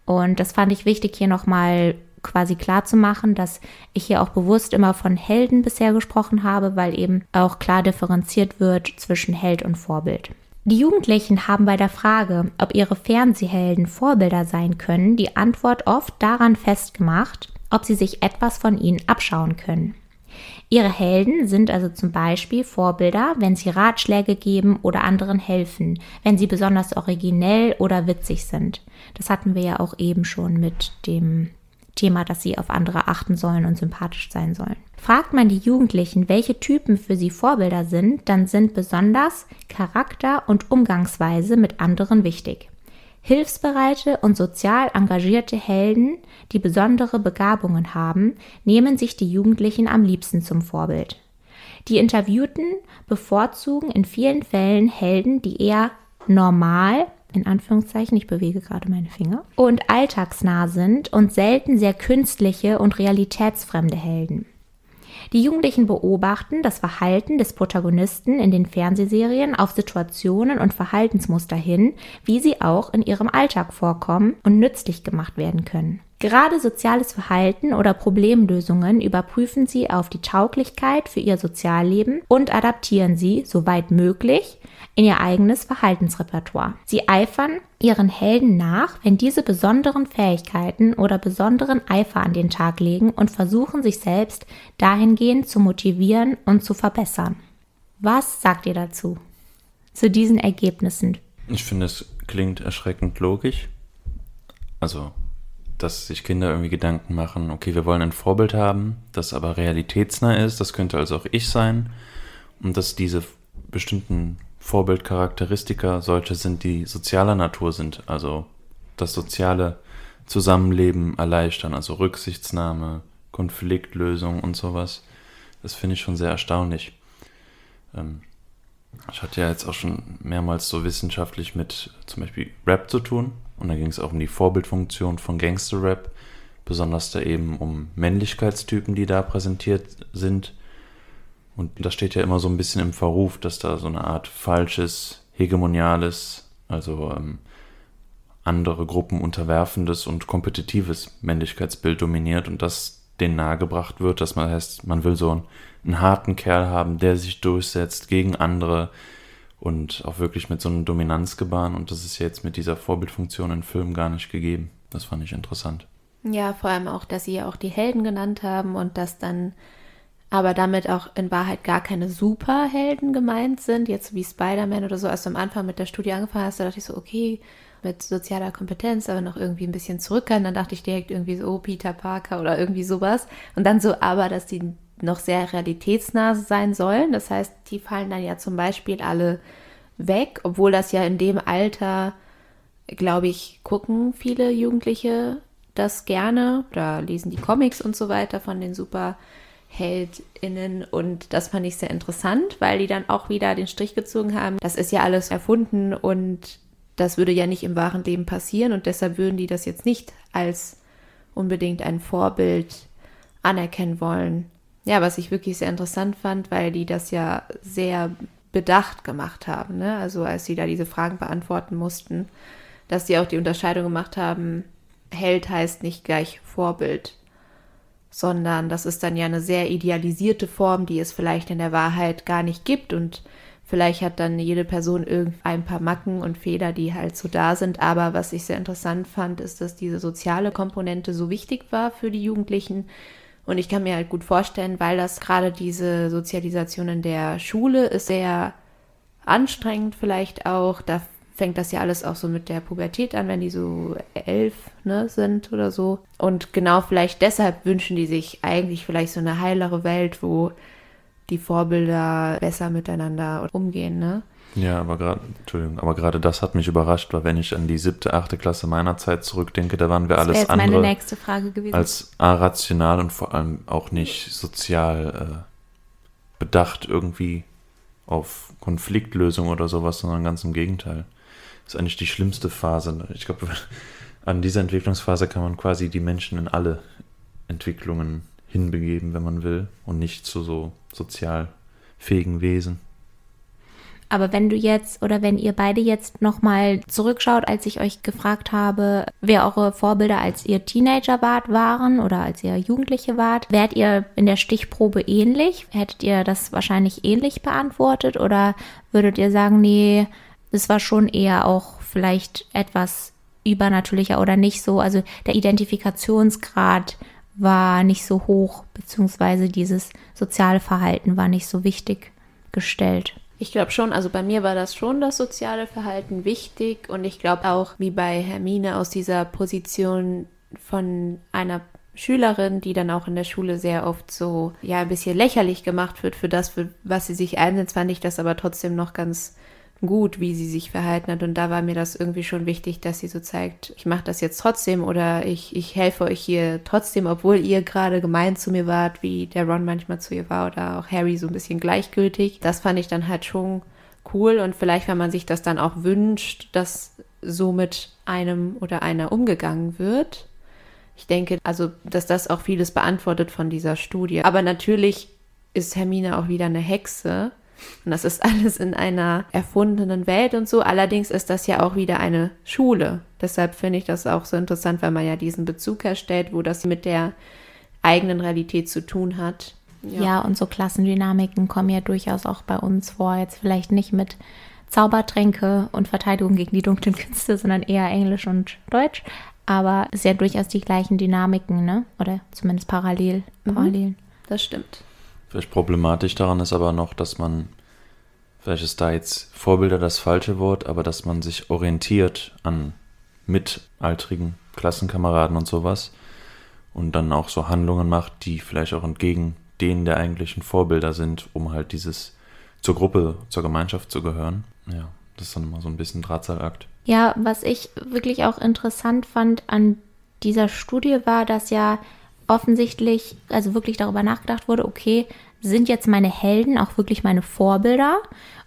Und das fand ich wichtig, hier nochmal quasi klar zu machen, dass ich hier auch bewusst immer von Helden bisher gesprochen habe, weil eben auch klar differenziert wird zwischen Held und Vorbild. Die Jugendlichen haben bei der Frage, ob ihre Fernsehhelden Vorbilder sein können, die Antwort oft daran festgemacht, ob sie sich etwas von ihnen abschauen können. Ihre Helden sind also zum Beispiel Vorbilder, wenn sie Ratschläge geben oder anderen helfen, wenn sie besonders originell oder witzig sind. Das hatten wir ja auch eben schon mit dem Thema, dass sie auf andere achten sollen und sympathisch sein sollen. Fragt man die Jugendlichen, welche Typen für sie Vorbilder sind, dann sind besonders Charakter und Umgangsweise mit anderen wichtig. Hilfsbereite und sozial engagierte Helden, die besondere Begabungen haben, nehmen sich die Jugendlichen am liebsten zum Vorbild. Die Interviewten bevorzugen in vielen Fällen Helden, die eher normal, in Anführungszeichen, ich bewege gerade meine Finger, und alltagsnah sind und selten sehr künstliche und realitätsfremde Helden. Die Jugendlichen beobachten das Verhalten des Protagonisten in den Fernsehserien auf Situationen und Verhaltensmuster hin, wie sie auch in ihrem Alltag vorkommen und nützlich gemacht werden können. Gerade soziales Verhalten oder Problemlösungen überprüfen sie auf die Tauglichkeit für ihr Sozialleben und adaptieren sie, soweit möglich, in ihr eigenes Verhaltensrepertoire. Sie eifern ihren Helden nach, wenn diese besonderen Fähigkeiten oder besonderen Eifer an den Tag legen und versuchen sich selbst dahingehend zu motivieren und zu verbessern. Was sagt ihr dazu? Zu diesen Ergebnissen? Ich finde, es klingt erschreckend logisch. Also, dass sich Kinder irgendwie Gedanken machen, okay, wir wollen ein Vorbild haben, das aber realitätsnah ist, das könnte also auch ich sein. Und dass diese bestimmten Vorbildcharakteristika solche sind, die sozialer Natur sind, also das soziale Zusammenleben erleichtern, also Rücksichtsnahme, Konfliktlösung und sowas. Das finde ich schon sehr erstaunlich. Ähm, ich hatte ja jetzt auch schon mehrmals so wissenschaftlich mit zum Beispiel Rap zu tun und da ging es auch um die Vorbildfunktion von Gangster-Rap, besonders da eben um Männlichkeitstypen, die da präsentiert sind Und das steht ja immer so ein bisschen im Verruf, dass da so eine Art falsches, hegemoniales, also ähm, andere Gruppen unterwerfendes und kompetitives Männlichkeitsbild dominiert und das denen nahegebracht wird, dass man heißt, man will so einen, einen harten Kerl haben, der sich durchsetzt gegen andere und auch wirklich mit so einem Dominanzgebaren und das ist jetzt mit dieser Vorbildfunktion in Filmen gar nicht gegeben. Das fand ich interessant. Ja, vor allem auch, dass sie ja auch die Helden genannt haben und dass dann aber damit auch in Wahrheit gar keine Superhelden gemeint sind, jetzt wie Spider-Man oder so. Als du am Anfang mit der Studie angefangen hast, da dachte ich so, okay, mit sozialer Kompetenz, aber noch irgendwie ein bisschen zurückhalten. Dann dachte ich direkt irgendwie so, oh, Peter Parker oder irgendwie sowas. Und dann so, aber, dass die noch sehr realitätsnah sein sollen. Das heißt, die fallen dann ja zum Beispiel alle weg, obwohl das ja in dem Alter, glaube ich, gucken viele Jugendliche das gerne oder lesen die Comics und so weiter von den SuperheldInnen und das fand ich sehr interessant, weil die dann auch wieder den Strich gezogen haben. Das ist ja alles erfunden und das würde ja nicht im wahren Leben passieren und deshalb würden die das jetzt nicht als unbedingt ein Vorbild anerkennen wollen. Ja, was ich wirklich sehr interessant fand, weil die das ja sehr bedacht gemacht haben. Ne? Also als sie da diese Fragen beantworten mussten, dass sie auch die Unterscheidung gemacht haben, Held heißt nicht gleich Vorbild, sondern das ist dann ja eine sehr idealisierte Form, die es vielleicht in der Wahrheit gar nicht gibt und vielleicht hat dann jede Person ein paar Macken und Fehler, die halt so da sind. Aber was ich sehr interessant fand, ist, dass diese soziale Komponente so wichtig war für die Jugendlichen. Und ich kann mir halt gut vorstellen, weil das gerade diese Sozialisation in der Schule ist sehr anstrengend vielleicht auch. Da fängt das ja alles auch so mit der Pubertät an, wenn die so elf ne, sind oder so. Und genau vielleicht deshalb wünschen die sich eigentlich vielleicht so eine heilere Welt, wo die Vorbilder besser miteinander umgehen, ne? Ja, aber gerade, Entschuldigung, aber gerade das hat mich überrascht, weil wenn ich an die siebte, achte Klasse meiner Zeit zurückdenke, da waren wir das alles andere als arational und vor allem auch nicht sozial äh, bedacht irgendwie auf Konfliktlösung oder sowas, sondern ganz im Gegenteil ist eigentlich die schlimmste Phase. Ich glaube, an dieser Entwicklungsphase kann man quasi die Menschen in alle Entwicklungen hinbegeben, wenn man will, und nicht zu so sozial fähigen Wesen. Aber wenn du jetzt oder wenn ihr beide jetzt nochmal zurückschaut, als ich euch gefragt habe, wer eure Vorbilder als ihr Teenager wart waren oder als ihr Jugendliche wart, wärt ihr in der Stichprobe ähnlich? Hättet ihr das wahrscheinlich ähnlich beantwortet oder würdet ihr sagen, nee, es war schon eher auch vielleicht etwas übernatürlicher oder nicht so. Also der Identifikationsgrad war nicht so hoch, beziehungsweise dieses soziale Verhalten war nicht so wichtig gestellt. Ich glaube schon, also bei mir war das schon das soziale Verhalten wichtig und ich glaube auch, wie bei Hermine aus dieser Position von einer Schülerin, die dann auch in der Schule sehr oft so, ja, ein bisschen lächerlich gemacht wird für das, für was sie sich einsetzt, fand ich das aber trotzdem noch ganz gut, wie sie sich verhalten hat. Und da war mir das irgendwie schon wichtig, dass sie so zeigt, ich mache das jetzt trotzdem oder ich, ich helfe euch hier trotzdem, obwohl ihr gerade gemein zu mir wart, wie der Ron manchmal zu ihr war oder auch Harry so ein bisschen gleichgültig. Das fand ich dann halt schon cool und vielleicht, wenn man sich das dann auch wünscht, dass so mit einem oder einer umgegangen wird. Ich denke, also, dass das auch vieles beantwortet von dieser Studie. Aber natürlich ist Hermine auch wieder eine Hexe und das ist alles in einer erfundenen Welt und so. Allerdings ist das ja auch wieder eine Schule. Deshalb finde ich das auch so interessant, weil man ja diesen Bezug herstellt, wo das mit der eigenen Realität zu tun hat. Ja. ja, und so Klassendynamiken kommen ja durchaus auch bei uns vor. Jetzt vielleicht nicht mit Zaubertränke und Verteidigung gegen die dunklen Künste, sondern eher Englisch und Deutsch. Aber es ist ja durchaus die gleichen Dynamiken, ne? Oder zumindest parallel. Mhm. Parallel. Das stimmt. Vielleicht problematisch daran ist aber noch, dass man, vielleicht ist da jetzt Vorbilder das falsche Wort, aber dass man sich orientiert an mitaltrigen Klassenkameraden und sowas und dann auch so Handlungen macht, die vielleicht auch entgegen denen der eigentlichen Vorbilder sind, um halt dieses zur Gruppe, zur Gemeinschaft zu gehören. Ja, das ist dann immer so ein bisschen Drahtseilakt. Ja, was ich wirklich auch interessant fand an dieser Studie war, dass ja offensichtlich, also wirklich darüber nachgedacht wurde, okay, sind jetzt meine Helden auch wirklich meine Vorbilder?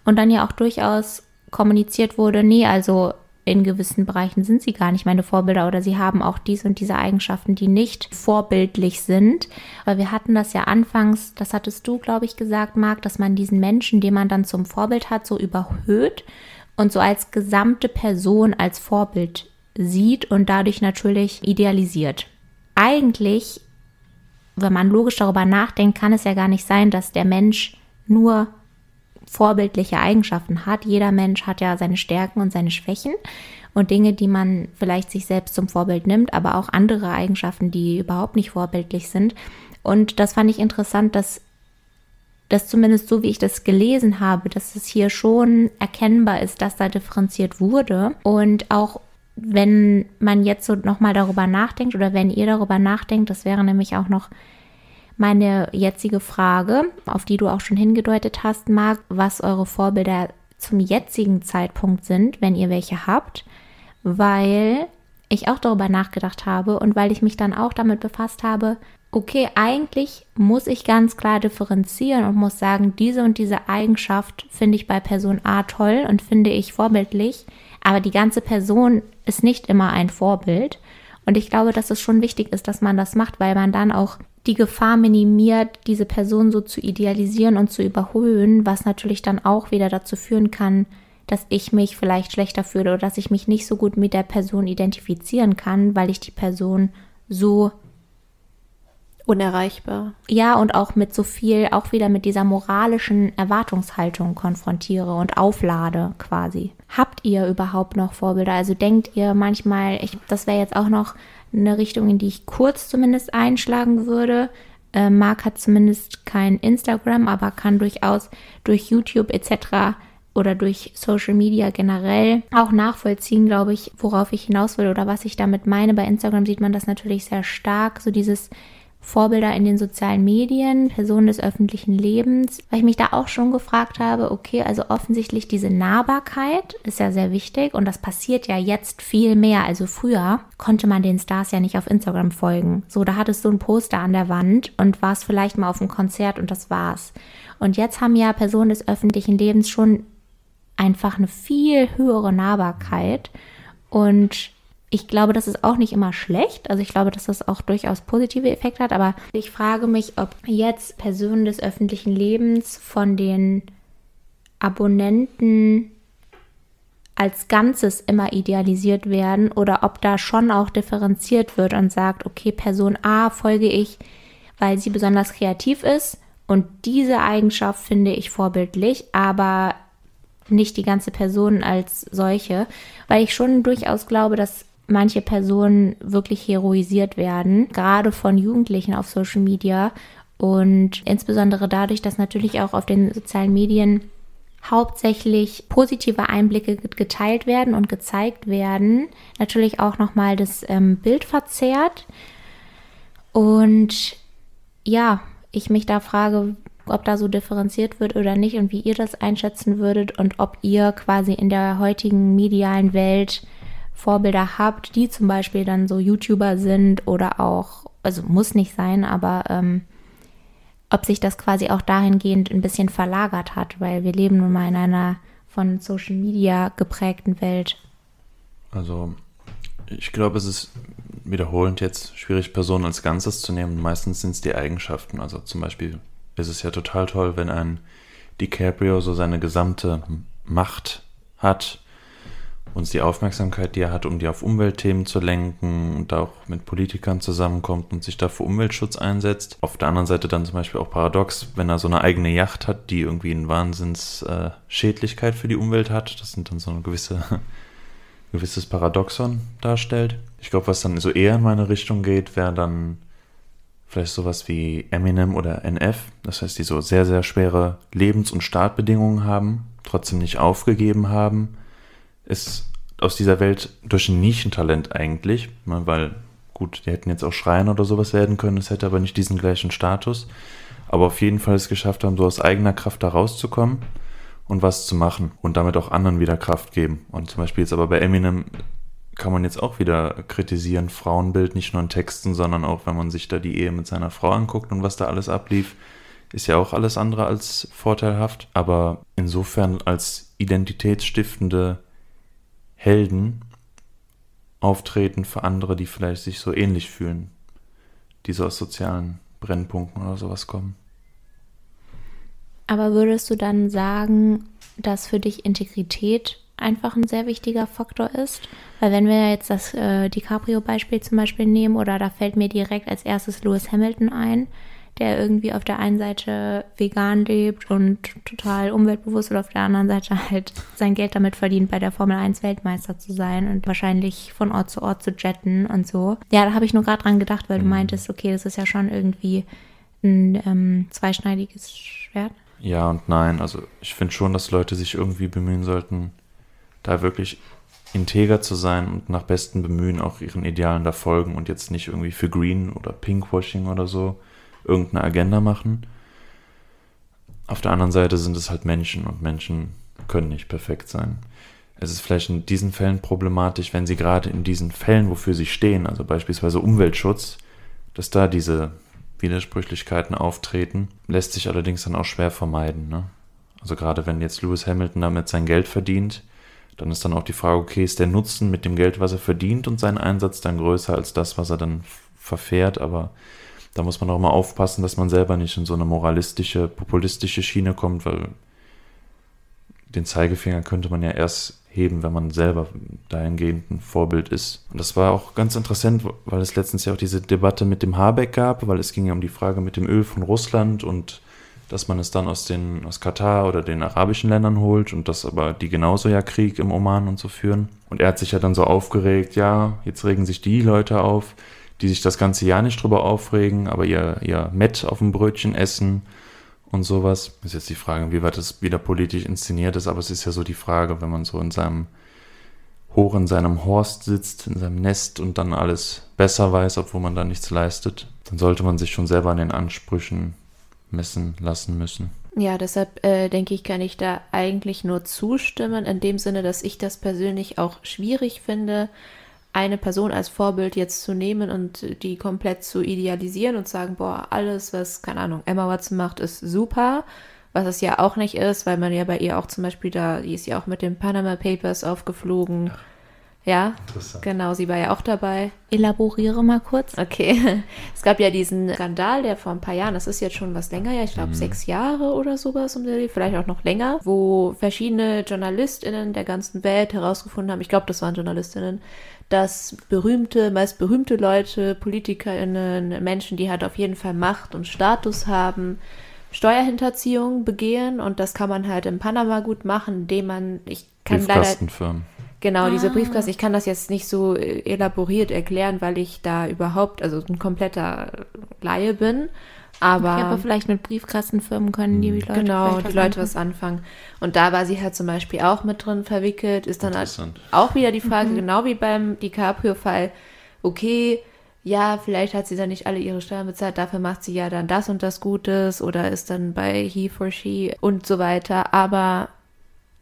Und dann ja auch durchaus kommuniziert wurde, nee, also in gewissen Bereichen sind sie gar nicht meine Vorbilder oder sie haben auch diese und diese Eigenschaften, die nicht vorbildlich sind. Weil wir hatten das ja anfangs, das hattest du, glaube ich, gesagt, Marc, dass man diesen Menschen, den man dann zum Vorbild hat, so überhöht und so als gesamte Person als Vorbild sieht und dadurch natürlich idealisiert. Eigentlich, wenn man logisch darüber nachdenkt, kann es ja gar nicht sein, dass der Mensch nur vorbildliche Eigenschaften hat. Jeder Mensch hat ja seine Stärken und seine Schwächen und Dinge, die man vielleicht sich selbst zum Vorbild nimmt, aber auch andere Eigenschaften, die überhaupt nicht vorbildlich sind. Und das fand ich interessant, dass das zumindest so wie ich das gelesen habe, dass es hier schon erkennbar ist, dass da differenziert wurde und auch wenn man jetzt so nochmal darüber nachdenkt oder wenn ihr darüber nachdenkt, das wäre nämlich auch noch meine jetzige Frage, auf die du auch schon hingedeutet hast, Marc, was eure Vorbilder zum jetzigen Zeitpunkt sind, wenn ihr welche habt, weil ich auch darüber nachgedacht habe und weil ich mich dann auch damit befasst habe, okay, eigentlich muss ich ganz klar differenzieren und muss sagen, diese und diese Eigenschaft finde ich bei Person A toll und finde ich vorbildlich, aber die ganze Person ist nicht immer ein Vorbild. Und ich glaube, dass es schon wichtig ist, dass man das macht, weil man dann auch die Gefahr minimiert, diese Person so zu idealisieren und zu überhöhen, was natürlich dann auch wieder dazu führen kann, dass ich mich vielleicht schlechter fühle oder dass ich mich nicht so gut mit der Person identifizieren kann, weil ich die Person so unerreichbar. Ja, und auch mit so viel, auch wieder mit dieser moralischen Erwartungshaltung konfrontiere und auflade quasi. Habt ihr überhaupt noch Vorbilder? Also denkt ihr manchmal, ich, das wäre jetzt auch noch eine Richtung, in die ich kurz zumindest einschlagen würde. Äh, Marc hat zumindest kein Instagram, aber kann durchaus durch YouTube etc. oder durch Social Media generell auch nachvollziehen, glaube ich, worauf ich hinaus will oder was ich damit meine. Bei Instagram sieht man das natürlich sehr stark, so dieses Vorbilder in den sozialen Medien, Personen des öffentlichen Lebens, weil ich mich da auch schon gefragt habe, okay, also offensichtlich diese Nahbarkeit ist ja sehr wichtig und das passiert ja jetzt viel mehr. Also früher konnte man den Stars ja nicht auf Instagram folgen. So, da hattest du ein Poster an der Wand und warst vielleicht mal auf einem Konzert und das war's. Und jetzt haben ja Personen des öffentlichen Lebens schon einfach eine viel höhere Nahbarkeit und ich glaube, das ist auch nicht immer schlecht. Also ich glaube, dass das auch durchaus positive Effekte hat. Aber ich frage mich, ob jetzt Personen des öffentlichen Lebens von den Abonnenten als Ganzes immer idealisiert werden oder ob da schon auch differenziert wird und sagt, okay, Person A folge ich, weil sie besonders kreativ ist und diese Eigenschaft finde ich vorbildlich, aber nicht die ganze Person als solche, weil ich schon durchaus glaube, dass manche Personen wirklich heroisiert werden, gerade von Jugendlichen auf Social Media und insbesondere dadurch, dass natürlich auch auf den sozialen Medien hauptsächlich positive Einblicke geteilt werden und gezeigt werden, natürlich auch nochmal das ähm, Bild verzerrt. Und ja, ich mich da frage, ob da so differenziert wird oder nicht und wie ihr das einschätzen würdet und ob ihr quasi in der heutigen medialen Welt Vorbilder habt, die zum Beispiel dann so YouTuber sind oder auch, also muss nicht sein, aber ähm, ob sich das quasi auch dahingehend ein bisschen verlagert hat, weil wir leben nun mal in einer von Social Media geprägten Welt. Also ich glaube, es ist wiederholend jetzt schwierig, Personen als Ganzes zu nehmen. Meistens sind es die Eigenschaften. Also zum Beispiel ist es ja total toll, wenn ein DiCaprio so seine gesamte Macht hat uns die Aufmerksamkeit, die er hat, um die auf Umweltthemen zu lenken und auch mit Politikern zusammenkommt und sich da für Umweltschutz einsetzt. Auf der anderen Seite dann zum Beispiel auch paradox, wenn er so eine eigene Yacht hat, die irgendwie eine Wahnsinnsschädlichkeit äh, für die Umwelt hat. Das sind dann so ein gewisse, gewisses Paradoxon darstellt. Ich glaube, was dann so eher in meine Richtung geht, wäre dann vielleicht sowas wie Eminem oder NF. Das heißt, die so sehr, sehr schwere Lebens- und Startbedingungen haben, trotzdem nicht aufgegeben haben ist aus dieser Welt durch ein Nischentalent eigentlich, ne, weil gut, die hätten jetzt auch Schreien oder sowas werden können, es hätte aber nicht diesen gleichen Status, aber auf jeden Fall es geschafft haben, so aus eigener Kraft da rauszukommen und was zu machen und damit auch anderen wieder Kraft geben. Und zum Beispiel jetzt aber bei Eminem kann man jetzt auch wieder kritisieren, Frauenbild nicht nur in Texten, sondern auch, wenn man sich da die Ehe mit seiner Frau anguckt und was da alles ablief, ist ja auch alles andere als vorteilhaft. Aber insofern als identitätsstiftende Helden auftreten für andere, die vielleicht sich so ähnlich fühlen, die so aus sozialen Brennpunkten oder sowas kommen. Aber würdest du dann sagen, dass für dich Integrität einfach ein sehr wichtiger Faktor ist? Weil wenn wir jetzt das äh, DiCaprio-Beispiel zum Beispiel nehmen, oder da fällt mir direkt als erstes Lewis Hamilton ein, der irgendwie auf der einen Seite vegan lebt und total umweltbewusst und auf der anderen Seite halt sein Geld damit verdient, bei der Formel 1 Weltmeister zu sein und wahrscheinlich von Ort zu Ort zu jetten und so. Ja, da habe ich nur gerade dran gedacht, weil du mhm. meintest, okay, das ist ja schon irgendwie ein ähm, zweischneidiges Schwert. Ja und nein. Also ich finde schon, dass Leute sich irgendwie bemühen sollten, da wirklich integer zu sein und nach bestem Bemühen auch ihren Idealen da folgen und jetzt nicht irgendwie für Green oder Pinkwashing oder so irgendeine Agenda machen. Auf der anderen Seite sind es halt Menschen und Menschen können nicht perfekt sein. Es ist vielleicht in diesen Fällen problematisch, wenn sie gerade in diesen Fällen, wofür sie stehen, also beispielsweise Umweltschutz, dass da diese Widersprüchlichkeiten auftreten, lässt sich allerdings dann auch schwer vermeiden. Ne? Also gerade wenn jetzt Lewis Hamilton damit sein Geld verdient, dann ist dann auch die Frage, okay, ist der Nutzen mit dem Geld, was er verdient und sein Einsatz dann größer als das, was er dann verfährt, aber da muss man auch mal aufpassen, dass man selber nicht in so eine moralistische, populistische Schiene kommt, weil den Zeigefinger könnte man ja erst heben, wenn man selber dahingehend ein Vorbild ist. Und das war auch ganz interessant, weil es letztens ja auch diese Debatte mit dem Habeck gab, weil es ging ja um die Frage mit dem Öl von Russland und dass man es dann aus den aus Katar oder den arabischen Ländern holt und dass aber die genauso ja Krieg im Oman und so führen. Und er hat sich ja dann so aufgeregt, ja, jetzt regen sich die Leute auf, die sich das ganze Jahr nicht drüber aufregen, aber ihr, ihr Met auf dem Brötchen essen und sowas. Ist jetzt die Frage, wie weit das wieder politisch inszeniert ist, aber es ist ja so die Frage, wenn man so in seinem hoch in seinem Horst sitzt, in seinem Nest und dann alles besser weiß, obwohl man da nichts leistet, dann sollte man sich schon selber an den Ansprüchen messen lassen müssen. Ja, deshalb äh, denke ich, kann ich da eigentlich nur zustimmen, in dem Sinne, dass ich das persönlich auch schwierig finde, eine Person als Vorbild jetzt zu nehmen und die komplett zu idealisieren und sagen, boah, alles, was, keine Ahnung, Emma Watson macht, ist super. Was es ja auch nicht ist, weil man ja bei ihr auch zum Beispiel da, die ist ja auch mit den Panama Papers aufgeflogen. Ach. Ja, genau, sie war ja auch dabei. Elaboriere mal kurz. Okay, es gab ja diesen Skandal, der vor ein paar Jahren, das ist jetzt schon was länger, ja, ich glaube mhm. sechs Jahre oder sowas, um vielleicht auch noch länger, wo verschiedene JournalistInnen der ganzen Welt herausgefunden haben, ich glaube, das waren JournalistInnen, dass berühmte, meist berühmte Leute, PolitikerInnen, Menschen, die halt auf jeden Fall Macht und Status haben, Steuerhinterziehung begehen und das kann man halt in Panama gut machen, indem man, ich kann leider, genau, ah. diese Briefkasten, ich kann das jetzt nicht so äh, elaboriert erklären, weil ich da überhaupt, also ein kompletter Laie bin, aber, okay, aber vielleicht mit Briefkastenfirmen können die Leute genau die Leute was anfangen. Und da war sie halt zum Beispiel auch mit drin verwickelt. Ist dann halt auch wieder die Frage, mhm. genau wie beim DiCaprio-Fall, okay, ja, vielleicht hat sie dann nicht alle ihre Steuern bezahlt, dafür macht sie ja dann das und das Gutes oder ist dann bei he for she und so weiter. Aber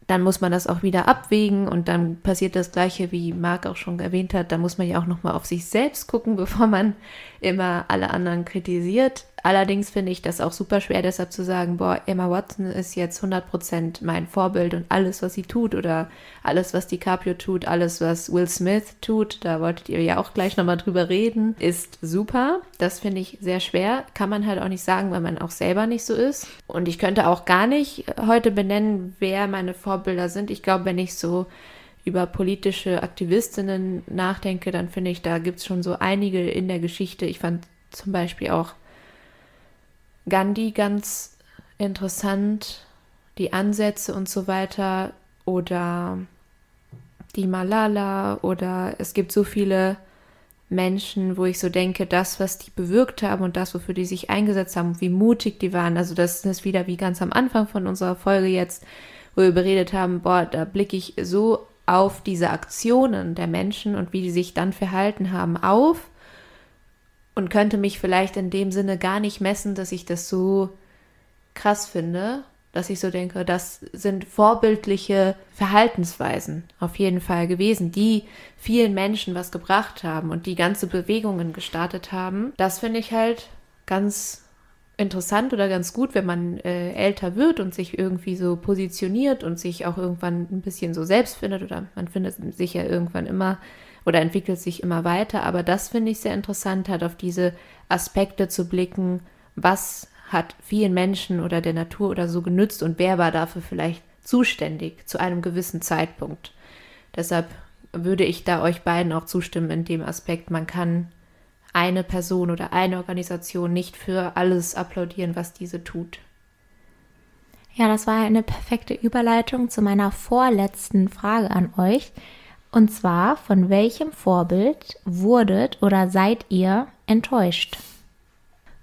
dann muss man das auch wieder abwägen und dann passiert das Gleiche, wie Marc auch schon erwähnt hat. Da muss man ja auch nochmal auf sich selbst gucken, bevor man immer alle anderen kritisiert. Allerdings finde ich das auch super schwer, deshalb zu sagen, boah, Emma Watson ist jetzt 100% mein Vorbild und alles, was sie tut oder alles, was DiCaprio tut, alles, was Will Smith tut, da wolltet ihr ja auch gleich nochmal drüber reden, ist super. Das finde ich sehr schwer. Kann man halt auch nicht sagen, weil man auch selber nicht so ist. Und ich könnte auch gar nicht heute benennen, wer meine Vorbilder sind. Ich glaube, wenn ich so über politische Aktivistinnen nachdenke, dann finde ich, da gibt es schon so einige in der Geschichte. Ich fand zum Beispiel auch Gandhi ganz interessant, die Ansätze und so weiter oder die Malala oder es gibt so viele Menschen, wo ich so denke, das, was die bewirkt haben und das, wofür die sich eingesetzt haben, wie mutig die waren. Also das ist wieder wie ganz am Anfang von unserer Folge jetzt, wo wir beredet haben, boah, da blicke ich so auf diese Aktionen der Menschen und wie die sich dann verhalten haben auf und könnte mich vielleicht in dem Sinne gar nicht messen, dass ich das so krass finde, dass ich so denke, das sind vorbildliche Verhaltensweisen auf jeden Fall gewesen, die vielen Menschen was gebracht haben und die ganze Bewegungen gestartet haben. Das finde ich halt ganz interessant oder ganz gut, wenn man äh, älter wird und sich irgendwie so positioniert und sich auch irgendwann ein bisschen so selbst findet oder man findet sich ja irgendwann immer oder entwickelt sich immer weiter. Aber das finde ich sehr interessant, halt auf diese Aspekte zu blicken, was hat vielen Menschen oder der Natur oder so genützt und wer war dafür vielleicht zuständig zu einem gewissen Zeitpunkt. Deshalb würde ich da euch beiden auch zustimmen in dem Aspekt, man kann eine Person oder eine Organisation nicht für alles applaudieren, was diese tut. Ja, das war eine perfekte Überleitung zu meiner vorletzten Frage an euch. Und zwar, von welchem Vorbild wurdet oder seid ihr enttäuscht?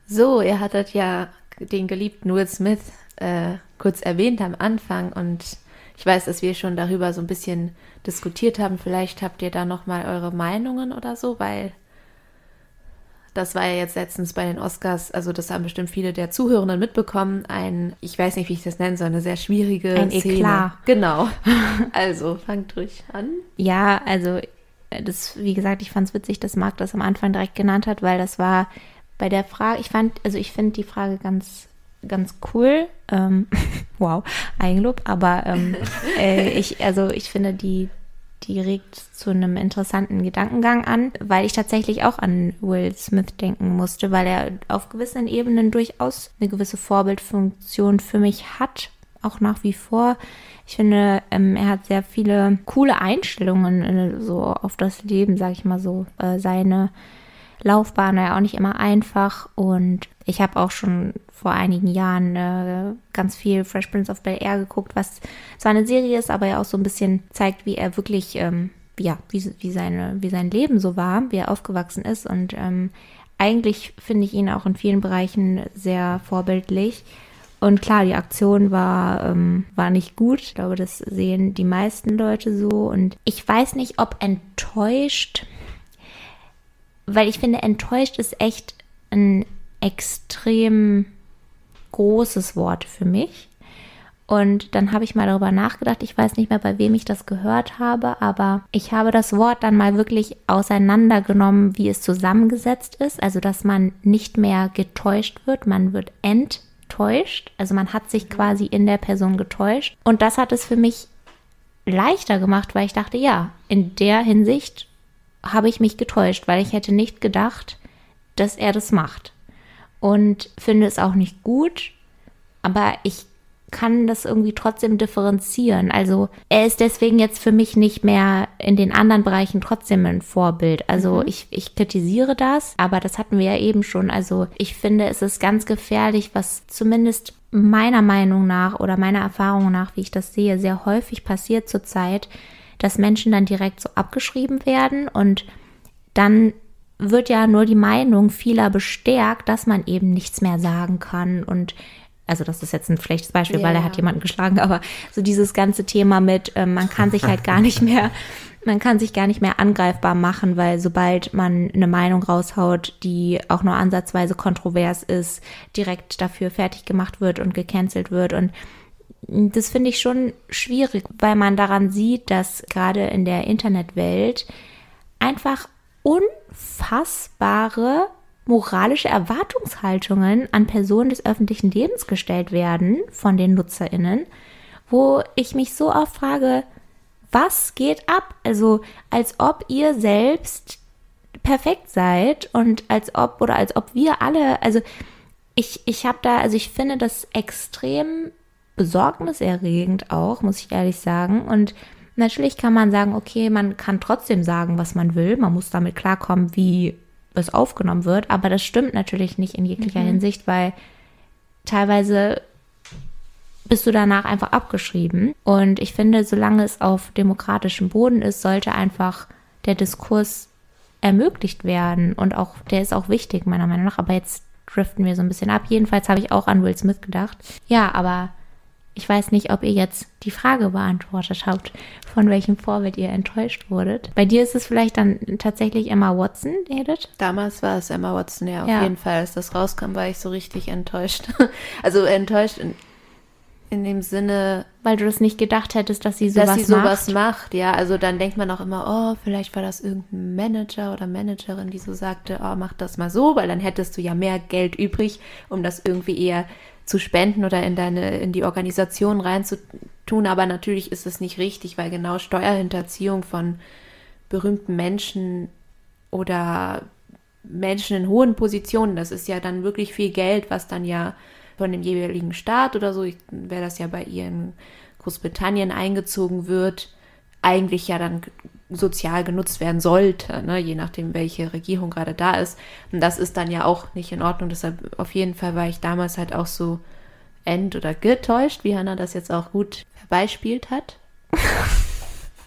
So, ihr hattet ja den geliebten Will Smith äh, kurz erwähnt am Anfang und ich weiß, dass wir schon darüber so ein bisschen diskutiert haben. Vielleicht habt ihr da noch mal eure Meinungen oder so, weil das war ja jetzt letztens bei den Oscars, also das haben bestimmt viele der Zuhörenden mitbekommen, ein, ich weiß nicht, wie ich das nennen soll, eine sehr schwierige ein Szene. Eklat. Genau. Also, fangt ruhig an. Ja, also das, wie gesagt, ich fand es witzig, dass Marc das am Anfang direkt genannt hat, weil das war bei der Frage, ich fand, also ich finde die Frage ganz, ganz cool. Ähm, wow, Eigenlob, aber ähm, äh, ich, also ich finde die, die regt zu einem interessanten Gedankengang an, weil ich tatsächlich auch an Will Smith denken musste, weil er auf gewissen Ebenen durchaus eine gewisse Vorbildfunktion für mich hat, auch nach wie vor. Ich finde, ähm, er hat sehr viele coole Einstellungen äh, so auf das Leben, sag ich mal so. Äh, seine Laufbahn war ja auch nicht immer einfach und ich habe auch schon vor einigen Jahren äh, ganz viel Fresh Prince of Bel Air geguckt, was zwar eine Serie ist, aber ja auch so ein bisschen zeigt, wie er wirklich, ähm, ja, wie, wie, seine, wie sein Leben so war, wie er aufgewachsen ist. Und ähm, eigentlich finde ich ihn auch in vielen Bereichen sehr vorbildlich. Und klar, die Aktion war, ähm, war nicht gut. Ich glaube, das sehen die meisten Leute so. Und ich weiß nicht, ob enttäuscht, weil ich finde, enttäuscht ist echt ein extrem großes Wort für mich. Und dann habe ich mal darüber nachgedacht. Ich weiß nicht mehr, bei wem ich das gehört habe, aber ich habe das Wort dann mal wirklich auseinandergenommen, wie es zusammengesetzt ist. Also, dass man nicht mehr getäuscht wird, man wird enttäuscht. Also, man hat sich quasi in der Person getäuscht. Und das hat es für mich leichter gemacht, weil ich dachte, ja, in der Hinsicht habe ich mich getäuscht, weil ich hätte nicht gedacht, dass er das macht. Und finde es auch nicht gut, aber ich kann das irgendwie trotzdem differenzieren. Also er ist deswegen jetzt für mich nicht mehr in den anderen Bereichen trotzdem ein Vorbild. Also mhm. ich, ich kritisiere das, aber das hatten wir ja eben schon. Also ich finde, es ist ganz gefährlich, was zumindest meiner Meinung nach oder meiner Erfahrung nach, wie ich das sehe, sehr häufig passiert zurzeit, dass Menschen dann direkt so abgeschrieben werden. Und dann wird ja nur die Meinung vieler bestärkt, dass man eben nichts mehr sagen kann. Und also das ist jetzt ein schlechtes Beispiel, yeah. weil er hat jemanden geschlagen, aber so dieses ganze Thema mit, äh, man kann sich halt gar nicht mehr, man kann sich gar nicht mehr angreifbar machen, weil sobald man eine Meinung raushaut, die auch nur ansatzweise kontrovers ist, direkt dafür fertig gemacht wird und gecancelt wird. Und das finde ich schon schwierig, weil man daran sieht, dass gerade in der Internetwelt einfach unfassbare moralische Erwartungshaltungen an Personen des öffentlichen Lebens gestellt werden von den Nutzerinnen, wo ich mich so oft frage, was geht ab? Also als ob ihr selbst perfekt seid und als ob oder als ob wir alle, also ich, ich habe da, also ich finde das extrem besorgniserregend auch, muss ich ehrlich sagen. Und natürlich kann man sagen, okay, man kann trotzdem sagen, was man will. Man muss damit klarkommen, wie es aufgenommen wird. Aber das stimmt natürlich nicht in jeglicher mhm. Hinsicht, weil teilweise bist du danach einfach abgeschrieben. Und ich finde, solange es auf demokratischem Boden ist, sollte einfach der Diskurs ermöglicht werden. Und auch, der ist auch wichtig, meiner Meinung nach. Aber jetzt driften wir so ein bisschen ab. Jedenfalls habe ich auch an Will Smith gedacht. Ja, aber ich weiß nicht, ob ihr jetzt die Frage beantwortet habt, von welchem Vorbild ihr enttäuscht wurdet. Bei dir ist es vielleicht dann tatsächlich Emma Watson, Edith? Damals war es Emma Watson, ja, auf ja. jeden Fall. Als das rauskam, war ich so richtig enttäuscht. also enttäuscht in, in dem Sinne, Weil du das nicht gedacht hättest, dass sie sowas dass sie sowas macht. macht. Ja, also dann denkt man auch immer, oh, vielleicht war das irgendein Manager oder Managerin, die so sagte, oh, mach das mal so, weil dann hättest du ja mehr Geld übrig, um das irgendwie eher zu spenden oder in deine, in die Organisation reinzutun. Aber natürlich ist es nicht richtig, weil genau Steuerhinterziehung von berühmten Menschen oder Menschen in hohen Positionen, das ist ja dann wirklich viel Geld, was dann ja von dem jeweiligen Staat oder so, wäre das ja bei ihr in Großbritannien eingezogen wird, eigentlich ja dann sozial genutzt werden sollte, ne? je nachdem, welche Regierung gerade da ist. Und das ist dann ja auch nicht in Ordnung. Deshalb auf jeden Fall war ich damals halt auch so ent- oder getäuscht, wie Hannah das jetzt auch gut beispielt hat.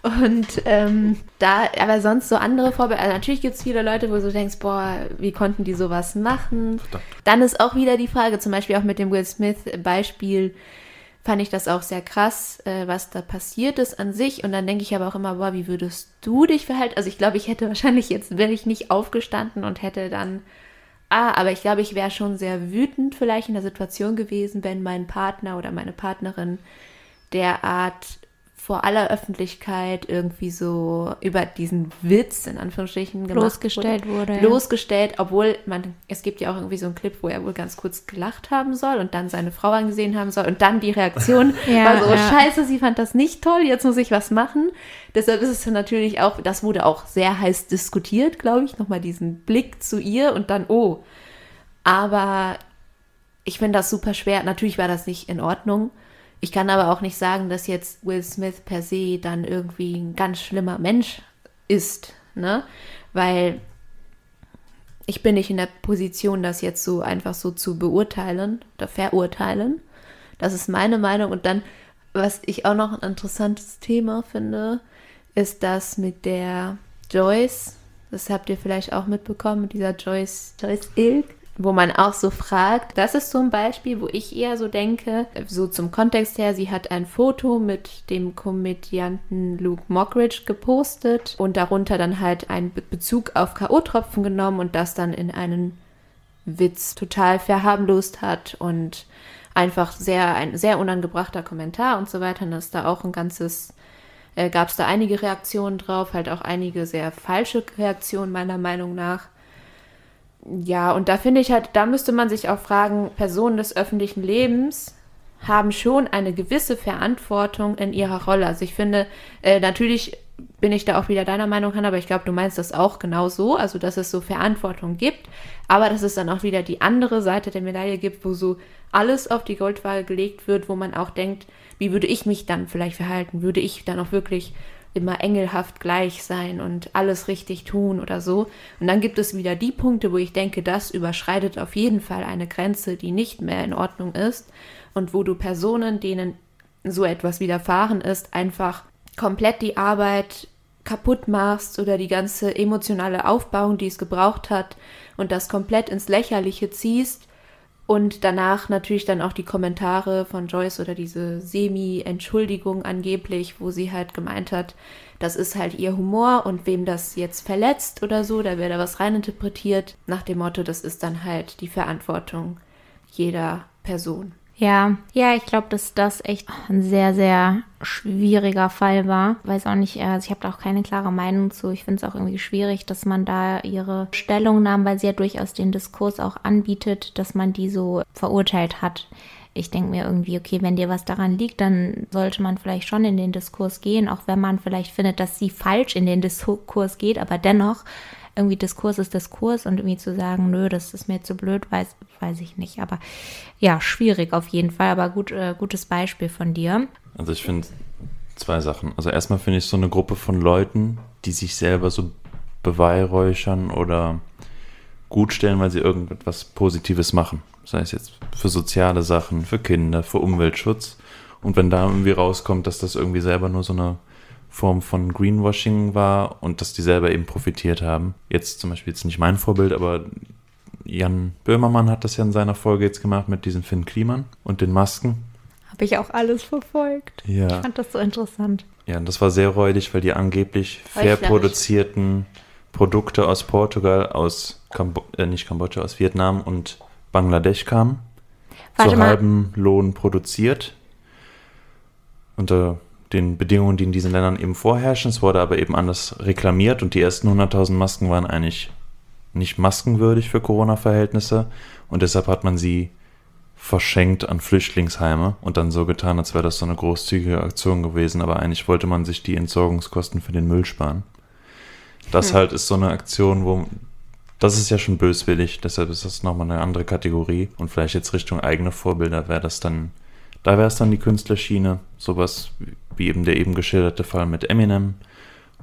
Und ähm, da, aber sonst so andere Vorbilder, also natürlich gibt es viele Leute, wo du denkst, boah, wie konnten die sowas machen? Dann ist auch wieder die Frage, zum Beispiel auch mit dem Will Smith-Beispiel, fand ich das auch sehr krass, äh, was da passiert ist an sich. Und dann denke ich aber auch immer, boah, wie würdest du dich verhalten? Also ich glaube, ich hätte wahrscheinlich jetzt, wäre ich nicht aufgestanden und hätte dann, ah, aber ich glaube, ich wäre schon sehr wütend vielleicht in der Situation gewesen, wenn mein Partner oder meine Partnerin derart vor aller Öffentlichkeit irgendwie so über diesen Witz in Anführungsstrichen gemacht Bloßgestellt wurde, ja. Bloßgestellt, obwohl man, es gibt ja auch irgendwie so einen Clip, wo er wohl ganz kurz gelacht haben soll und dann seine Frau angesehen haben soll und dann die Reaktion Ja, war so, ja. scheiße, sie fand das nicht toll, jetzt muss ich was machen. Deshalb ist es natürlich auch, das wurde auch sehr heiß diskutiert, glaube ich, nochmal diesen Blick zu ihr und dann, oh. Aber ich finde das super schwer. Natürlich war das nicht in Ordnung. Ich kann aber auch nicht sagen, dass jetzt Will Smith per se dann irgendwie ein ganz schlimmer Mensch ist, ne? Weil ich bin nicht in der Position, das jetzt so einfach so zu beurteilen oder verurteilen. Das ist meine Meinung. Und dann, was ich auch noch ein interessantes Thema finde, ist das mit der Joyce. Das habt ihr vielleicht auch mitbekommen, mit dieser Joyce, Joyce Ilk, wo man auch so fragt. Das ist ein Beispiel, wo ich eher so denke, so zum Kontext her, sie hat ein Foto mit dem Komödianten Luke Mockridge gepostet und darunter dann halt einen Be Bezug auf K.O.-Tropfen genommen und das dann in einen Witz total verharmlost hat und einfach sehr ein sehr unangebrachter Kommentar und so weiter. Und das ist da auch ein ganzes, äh, gab es da einige Reaktionen drauf, halt auch einige sehr falsche Reaktionen meiner Meinung nach. Ja, und da finde ich halt, da müsste man sich auch fragen, Personen des öffentlichen Lebens haben schon eine gewisse Verantwortung in ihrer Rolle. Also ich finde, äh, natürlich bin ich da auch wieder deiner Meinung, Hannah, aber ich glaube, du meinst das auch genau so, also dass es so Verantwortung gibt, aber dass es dann auch wieder die andere Seite der Medaille gibt, wo so alles auf die Goldwaage gelegt wird, wo man auch denkt, wie würde ich mich dann vielleicht verhalten? Würde ich dann auch wirklich immer engelhaft gleich sein und alles richtig tun oder so. Und dann gibt es wieder die Punkte, wo ich denke, das überschreitet auf jeden Fall eine Grenze, die nicht mehr in Ordnung ist und wo du Personen, denen so etwas widerfahren ist, einfach komplett die Arbeit kaputt machst oder die ganze emotionale Aufbauung, die es gebraucht hat und das komplett ins Lächerliche ziehst und danach natürlich dann auch die Kommentare von Joyce oder diese Semi-Entschuldigung angeblich, wo sie halt gemeint hat, das ist halt ihr Humor und wem das jetzt verletzt oder so, da wird da was reininterpretiert, nach dem Motto, das ist dann halt die Verantwortung jeder Person. Ja, ja, ich glaube, dass das echt ein sehr, sehr schwieriger Fall war. Weiß auch nicht, also ich habe da auch keine klare Meinung zu. Ich finde es auch irgendwie schwierig, dass man da ihre Stellungnahmen, weil sie ja durchaus den Diskurs auch anbietet, dass man die so verurteilt hat. Ich denke mir irgendwie, okay, wenn dir was daran liegt, dann sollte man vielleicht schon in den Diskurs gehen, auch wenn man vielleicht findet, dass sie falsch in den Diskurs geht, aber dennoch irgendwie Diskurs ist Diskurs und irgendwie zu sagen, nö, das ist mir zu blöd, weiß, weiß ich nicht. Aber ja, schwierig auf jeden Fall, aber gut, äh, gutes Beispiel von dir. Also ich finde zwei Sachen. Also erstmal finde ich so eine Gruppe von Leuten, die sich selber so beweihräuchern oder gut stellen, weil sie irgendetwas Positives machen. Sei es jetzt für soziale Sachen, für Kinder, für Umweltschutz. Und wenn da irgendwie rauskommt, dass das irgendwie selber nur so eine Form von Greenwashing war und dass die selber eben profitiert haben. Jetzt zum Beispiel jetzt nicht mein Vorbild, aber Jan Böhmermann hat das ja in seiner Folge jetzt gemacht mit diesen Finn Kliman und den Masken. Habe ich auch alles verfolgt. Ja. Ich fand das so interessant. Ja, und das war sehr räudig, weil die angeblich fair produzierten Produkte aus Portugal, aus Kambo äh, nicht Kambodscha, aus Vietnam und Bangladesch kamen. Warte zu halbem Lohn produziert. unter den Bedingungen, die in diesen Ländern eben vorherrschen. Es wurde aber eben anders reklamiert und die ersten 100.000 Masken waren eigentlich nicht maskenwürdig für Corona-Verhältnisse und deshalb hat man sie verschenkt an Flüchtlingsheime und dann so getan, als wäre das so eine großzügige Aktion gewesen, aber eigentlich wollte man sich die Entsorgungskosten für den Müll sparen. Das hm. halt ist so eine Aktion, wo das ist ja schon böswillig, deshalb ist das nochmal eine andere Kategorie und vielleicht jetzt Richtung eigene Vorbilder wäre das dann, da wäre es dann die Künstlerschiene, sowas wie eben der eben geschilderte Fall mit Eminem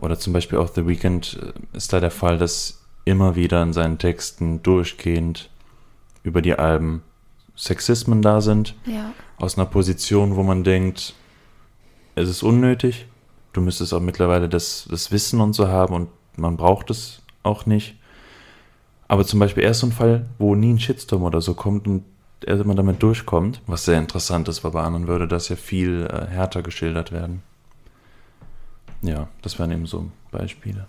oder zum Beispiel auch The Weeknd äh, ist da der Fall, dass immer wieder in seinen Texten durchgehend über die Alben Sexismen da sind. Ja. Aus einer Position, wo man denkt, es ist unnötig. Du müsstest auch mittlerweile das, das Wissen und so haben und man braucht es auch nicht. Aber zum Beispiel er ist so ein Fall, wo nie ein Shitstorm oder so kommt und er immer damit durchkommt, was sehr interessant ist, weil bei anderen würde das ja viel äh, härter geschildert werden. Ja, das wären eben so Beispiele.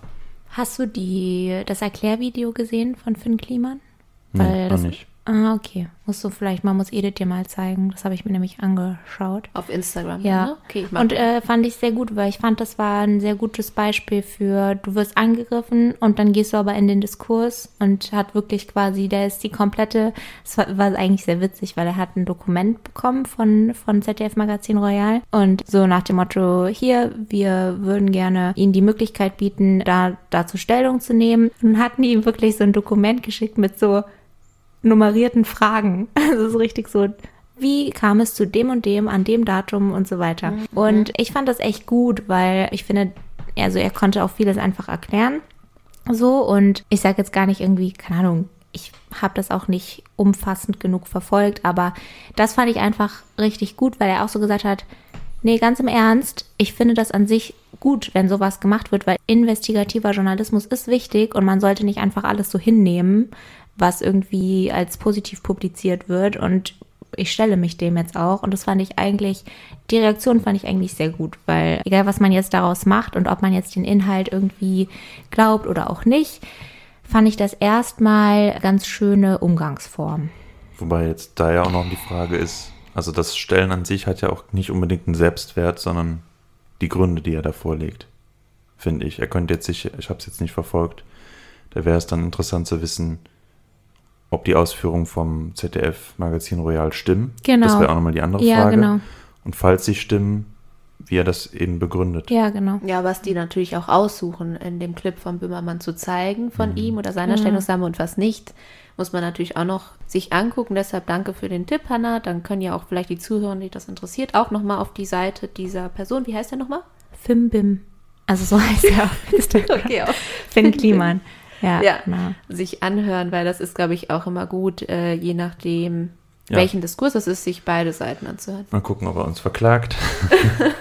Hast du die, das Erklärvideo gesehen von Finn Kliman? Weil nee, noch nicht. Ah, okay. Musst du vielleicht, man muss Edith dir mal zeigen. Das habe ich mir nämlich angeschaut. Auf Instagram, ja. Ne? Okay, und äh, fand ich sehr gut, weil ich fand, das war ein sehr gutes Beispiel für, du wirst angegriffen und dann gehst du aber in den Diskurs und hat wirklich quasi, der ist die komplette, es war, war eigentlich sehr witzig, weil er hat ein Dokument bekommen von, von ZDF Magazin Royal und so nach dem Motto, hier, wir würden gerne Ihnen die Möglichkeit bieten, da dazu Stellung zu nehmen. Und hatten ihm wirklich so ein Dokument geschickt mit so nummerierten Fragen. Also so richtig so, wie kam es zu dem und dem an dem Datum und so weiter. Mhm. Und ich fand das echt gut, weil ich finde, also er konnte auch vieles einfach erklären. So und ich sage jetzt gar nicht irgendwie, keine Ahnung, ich habe das auch nicht umfassend genug verfolgt, aber das fand ich einfach richtig gut, weil er auch so gesagt hat, nee, ganz im Ernst, ich finde das an sich gut, wenn sowas gemacht wird, weil investigativer Journalismus ist wichtig und man sollte nicht einfach alles so hinnehmen, was irgendwie als positiv publiziert wird und ich stelle mich dem jetzt auch und das fand ich eigentlich, die Reaktion fand ich eigentlich sehr gut, weil egal was man jetzt daraus macht und ob man jetzt den Inhalt irgendwie glaubt oder auch nicht, fand ich das erstmal ganz schöne Umgangsform. Wobei jetzt da ja auch noch die Frage ist, also das Stellen an sich hat ja auch nicht unbedingt einen Selbstwert, sondern die Gründe, die er da vorlegt, finde ich. Er könnte jetzt sich, ich habe es jetzt nicht verfolgt, da wäre es dann interessant zu wissen, ob die Ausführungen vom ZDF-Magazin Royal stimmen. Genau. Das wäre auch nochmal die andere ja, Frage. Genau. Und falls sie stimmen, wie er das eben begründet. Ja, genau. Ja, was die natürlich auch aussuchen, in dem Clip von Böhmermann zu zeigen, von mhm. ihm oder seiner mhm. Stellungnahme und was nicht, muss man natürlich auch noch sich angucken. Deshalb danke für den Tipp, Hanna. Dann können ja auch vielleicht die Zuhörer, die das interessiert, auch nochmal auf die Seite dieser Person, wie heißt der nochmal? Fimbim. Also so heißt er okay, auch. Finn Kliman. Ja, ja genau. sich anhören, weil das ist, glaube ich, auch immer gut, äh, je nachdem, ja. welchen Diskurs es ist, sich beide Seiten anzuhören. Mal gucken, ob er uns verklagt.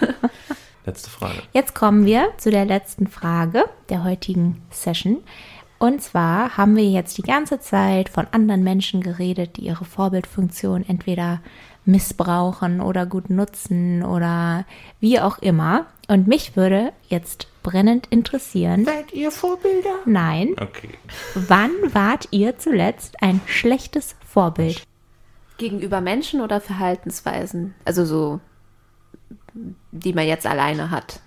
Letzte Frage. Jetzt kommen wir zu der letzten Frage der heutigen Session. Und zwar haben wir jetzt die ganze Zeit von anderen Menschen geredet, die ihre Vorbildfunktion entweder missbrauchen oder gut nutzen oder wie auch immer. Und mich würde jetzt brennend interessieren. Seid ihr Vorbilder? Nein. Okay. Wann wart ihr zuletzt ein schlechtes Vorbild? Gegenüber Menschen oder Verhaltensweisen? Also so, die man jetzt alleine hat.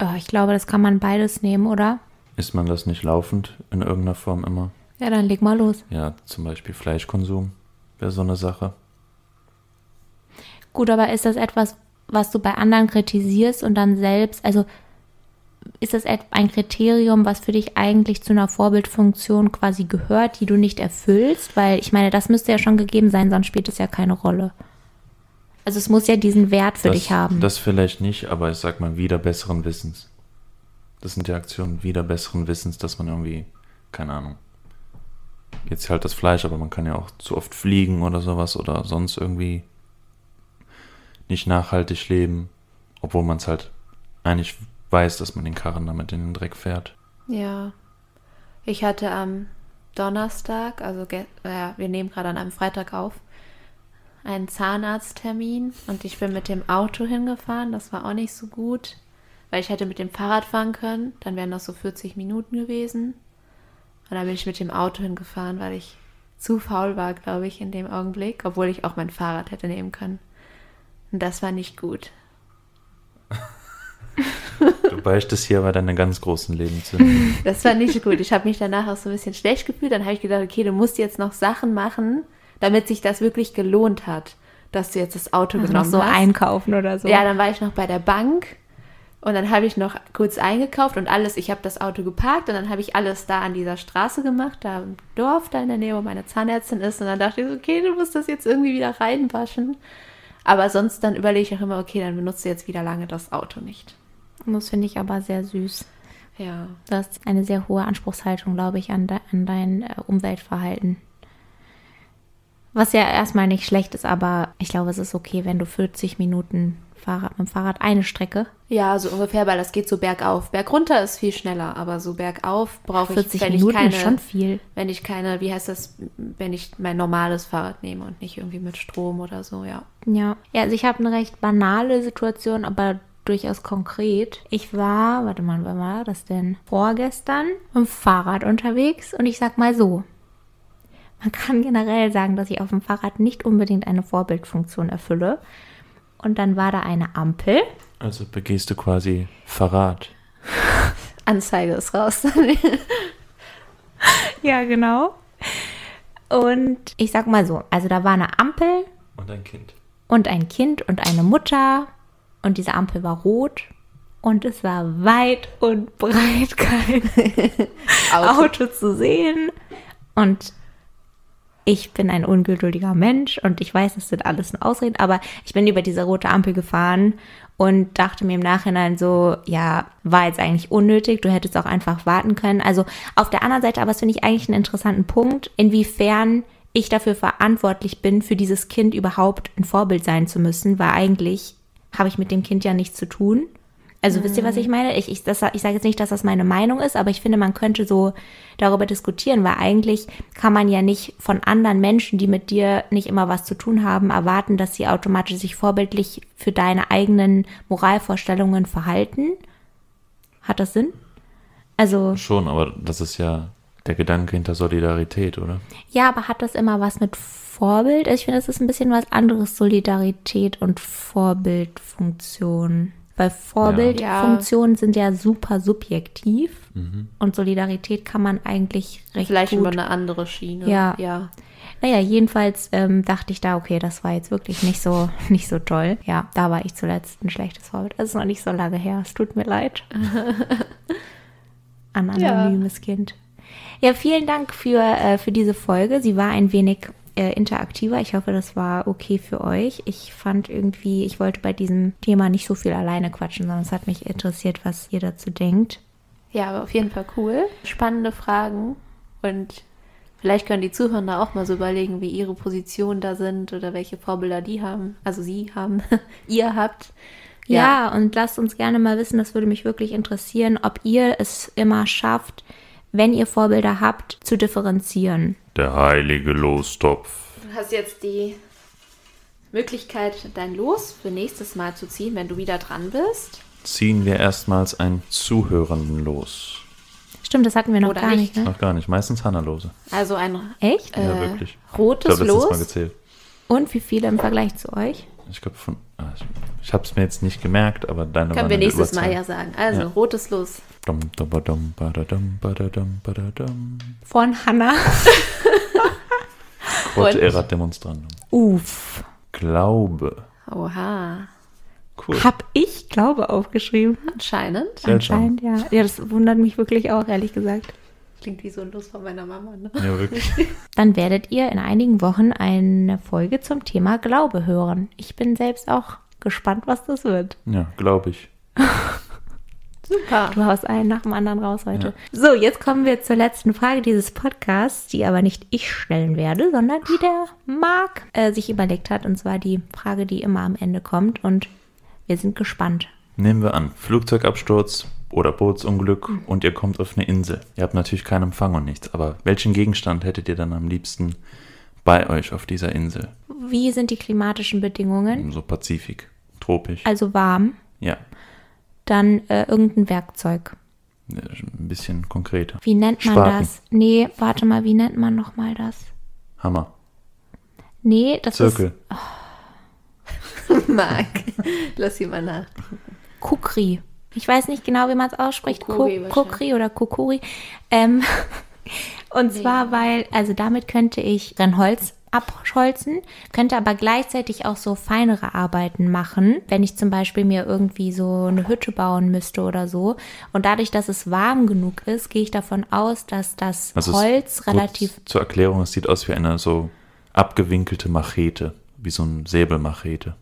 Oh, ich glaube, das kann man beides nehmen, oder? Ist man das nicht laufend in irgendeiner Form immer? Ja, dann leg mal los. Ja, zum Beispiel Fleischkonsum wäre so eine Sache. Gut, aber ist das etwas, was du bei anderen kritisierst und dann selbst, also ist das ein Kriterium, was für dich eigentlich zu einer Vorbildfunktion quasi gehört, die du nicht erfüllst? Weil ich meine, das müsste ja schon gegeben sein, sonst spielt es ja keine Rolle. Also es muss ja diesen Wert für das, dich haben. Das vielleicht nicht, aber ich sag mal wieder besseren Wissens. Das sind die Aktionen wieder besseren Wissens, dass man irgendwie, keine Ahnung, jetzt halt das Fleisch, aber man kann ja auch zu oft fliegen oder sowas oder sonst irgendwie nicht nachhaltig leben, obwohl man es halt eigentlich weiß, dass man den Karren damit in den Dreck fährt. Ja. Ich hatte am Donnerstag, also ja, wir nehmen gerade an einem Freitag auf, einen Zahnarzttermin und ich bin mit dem Auto hingefahren. Das war auch nicht so gut, weil ich hätte mit dem Fahrrad fahren können. Dann wären das so 40 Minuten gewesen. Und dann bin ich mit dem Auto hingefahren, weil ich zu faul war, glaube ich, in dem Augenblick, obwohl ich auch mein Fahrrad hätte nehmen können. Und das war nicht gut. Du beichtest hier aber deine ganz großen Lebenssünden. Das war nicht gut. Ich habe mich danach auch so ein bisschen schlecht gefühlt. Dann habe ich gedacht, okay, du musst jetzt noch Sachen machen, damit sich das wirklich gelohnt hat, dass du jetzt das Auto Also noch genommen so hast. einkaufen oder so. Ja, dann war ich noch bei der Bank und dann habe ich noch kurz eingekauft und alles, ich habe das Auto geparkt und dann habe ich alles da an dieser Straße gemacht, da im Dorf, da in der Nähe, wo meine Zahnärztin ist. Und dann dachte ich, so, okay, du musst das jetzt irgendwie wieder reinwaschen. Aber sonst dann überlege ich auch immer, okay, dann benutzt du jetzt wieder lange das Auto nicht. Das finde ich aber sehr süß. Ja. Das ist eine sehr hohe Anspruchshaltung, glaube ich, an, de an dein äh, Umweltverhalten. Was ja erstmal nicht schlecht ist, aber ich glaube, es ist okay, wenn du 40 Minuten Fahrrad mit dem Fahrrad eine Strecke. Ja, so ungefähr, weil das geht so bergauf. Bergunter ist viel schneller, aber so bergauf brauche ich, 40 wenn Minuten ich keine, schon viel. wenn ich keine, wie heißt das, wenn ich mein normales Fahrrad nehme und nicht irgendwie mit Strom oder so, ja. Ja. Ja, also ich habe eine recht banale Situation, aber durchaus konkret. Ich war, warte mal, wann war das denn? Vorgestern mit dem Fahrrad unterwegs und ich sag mal so. Man kann generell sagen, dass ich auf dem Fahrrad nicht unbedingt eine Vorbildfunktion erfülle. Und dann war da eine Ampel. Also begehst du quasi Verrat. Anzeige ist raus. Ja, genau. Und ich sag mal so, also da war eine Ampel Und ein Kind. und ein Kind und eine Mutter und diese Ampel war rot und es war weit und breit kein Auto. Auto zu sehen und ich bin ein ungeduldiger Mensch und ich weiß, das sind alles nur Ausreden, aber ich bin über diese rote Ampel gefahren und dachte mir im Nachhinein so, ja, war jetzt eigentlich unnötig, du hättest auch einfach warten können. Also auf der anderen Seite, aber das finde ich eigentlich einen interessanten Punkt, inwiefern ich dafür verantwortlich bin, für dieses Kind überhaupt ein Vorbild sein zu müssen, weil eigentlich habe ich mit dem Kind ja nichts zu tun. Also wisst ihr, was ich meine? Ich, ich, das- ich sage jetzt nicht, dass das meine Meinung ist, aber ich finde, man könnte so darüber diskutieren, weil eigentlich kann man ja nicht von anderen Menschen, die mit dir nicht immer was zu tun haben, erwarten, dass sie automatisch sich vorbildlich für deine eigenen Moralvorstellungen verhalten. Hat das Sinn? Also, Schon, aber das ist ja der Gedanke hinter Solidarität, oder? ja, aber hat das immer was mit Vorbild? Also ich finde, das ist ein bisschen was anderes, Solidarität und Vorbildfunktion. Weil Vorbildfunktionen sind ja super subjektiv und Solidarität kann man eigentlich recht Vielleicht gut über eine andere Schiene. Ja. ja. Naja, jedenfalls ähm, dachte ich da, okay, das war jetzt wirklich nicht so, nicht so toll. Ja, da war ich zuletzt ein schlechtes Vorbild. Das ist noch nicht so lange her. Es tut mir leid. Ein Ja. anonymes Kind. Ja, vielen Dank für, äh, für diese Folge. Sie war ein wenig äh, interaktiver. Ich hoffe, das war okay für euch. Ich fand irgendwie, ich wollte bei diesem Thema nicht so viel alleine quatschen, sondern es hat mich interessiert, was ihr dazu denkt. Ja, aber auf jeden Fall cool. Spannende Fragen. Und vielleicht können die Zuhörer auch mal so überlegen, wie ihre Positionen da sind oder welche Vorbilder die haben. Also sie haben, ihr habt. Ja. und lasst uns gerne mal wissen, das würde mich wirklich interessieren, ob ihr es immer schafft, wenn ihr Vorbilder habt, zu differenzieren. Der heilige Lostopf. Du hast jetzt die Möglichkeit, dein Los für nächstes Mal zu ziehen, wenn du wieder dran bist. Ziehen wir erstmals einen Zuhörenden los. Stimmt, das hatten wir noch Oder gar nicht. nicht, ne? Noch gar nicht. Meistens Hannah-Lose. Also ein Echt? Ja, äh, wirklich. Ich rotes habe letztens mal Los. gezählt. Und wie viele im Vergleich zu euch? Ich glaube von. ah, Ich, ich habe es mir jetzt nicht gemerkt, aber deine Können waren wir nächstes Mal ja sagen. Also Ja. rotes Los. Dum, dum, badum, badadum, badadum, badadum. Von Hannah. Quod erat demonstrandum. Uff. Glaube. Oha. Cool. Hab ich Glaube aufgeschrieben? Anscheinend. Seltsam. Anscheinend, ja. Ja, das wundert mich wirklich auch, ehrlich gesagt. Klingt wie so ein Los von meiner Mama, ne? Ja, wirklich. Dann werdet ihr in einigen Wochen eine Folge zum Thema Glaube hören. Ich bin selbst auch gespannt, was das wird. Ja, glaube ich. Super. Du haust einen nach dem anderen raus heute. So, jetzt kommen wir zur letzten Frage dieses Podcasts, die aber nicht ich stellen werde, sondern die der Marc äh, sich überlegt hat. Und zwar die Frage, die immer am Ende kommt. Und wir sind gespannt. Nehmen wir an, Flugzeugabsturz oder Bootsunglück Mhm. und ihr kommt auf eine Insel. Ihr habt natürlich keinen Empfang und nichts, aber welchen Gegenstand hättet ihr dann am liebsten bei euch auf dieser Insel? Wie sind die klimatischen Bedingungen? So Pazifik, tropisch. Also warm. Ja, Dann äh, irgendein Werkzeug. ein bisschen konkreter. Wie nennt man Spaten. das? Nee, warte mal, wie nennt man nochmal das? Hammer. Nee, das Zirkel. Marc. Lass sie mal nach. Kukri. Ich weiß nicht genau, wie man es ausspricht. Kukuri Ku- Kukri oder Kukuri. Ähm, und zwar, weil, also damit könnte ich Brennholz abholzen, könnte aber gleichzeitig auch so feinere Arbeiten machen, wenn ich zum Beispiel mir irgendwie so eine Hütte bauen müsste oder so. Und dadurch, dass es warm genug ist, gehe ich davon aus, dass das Also Holz relativ Zur Erklärung, es sieht aus wie eine so abgewinkelte Machete, wie so ein Säbelmachete.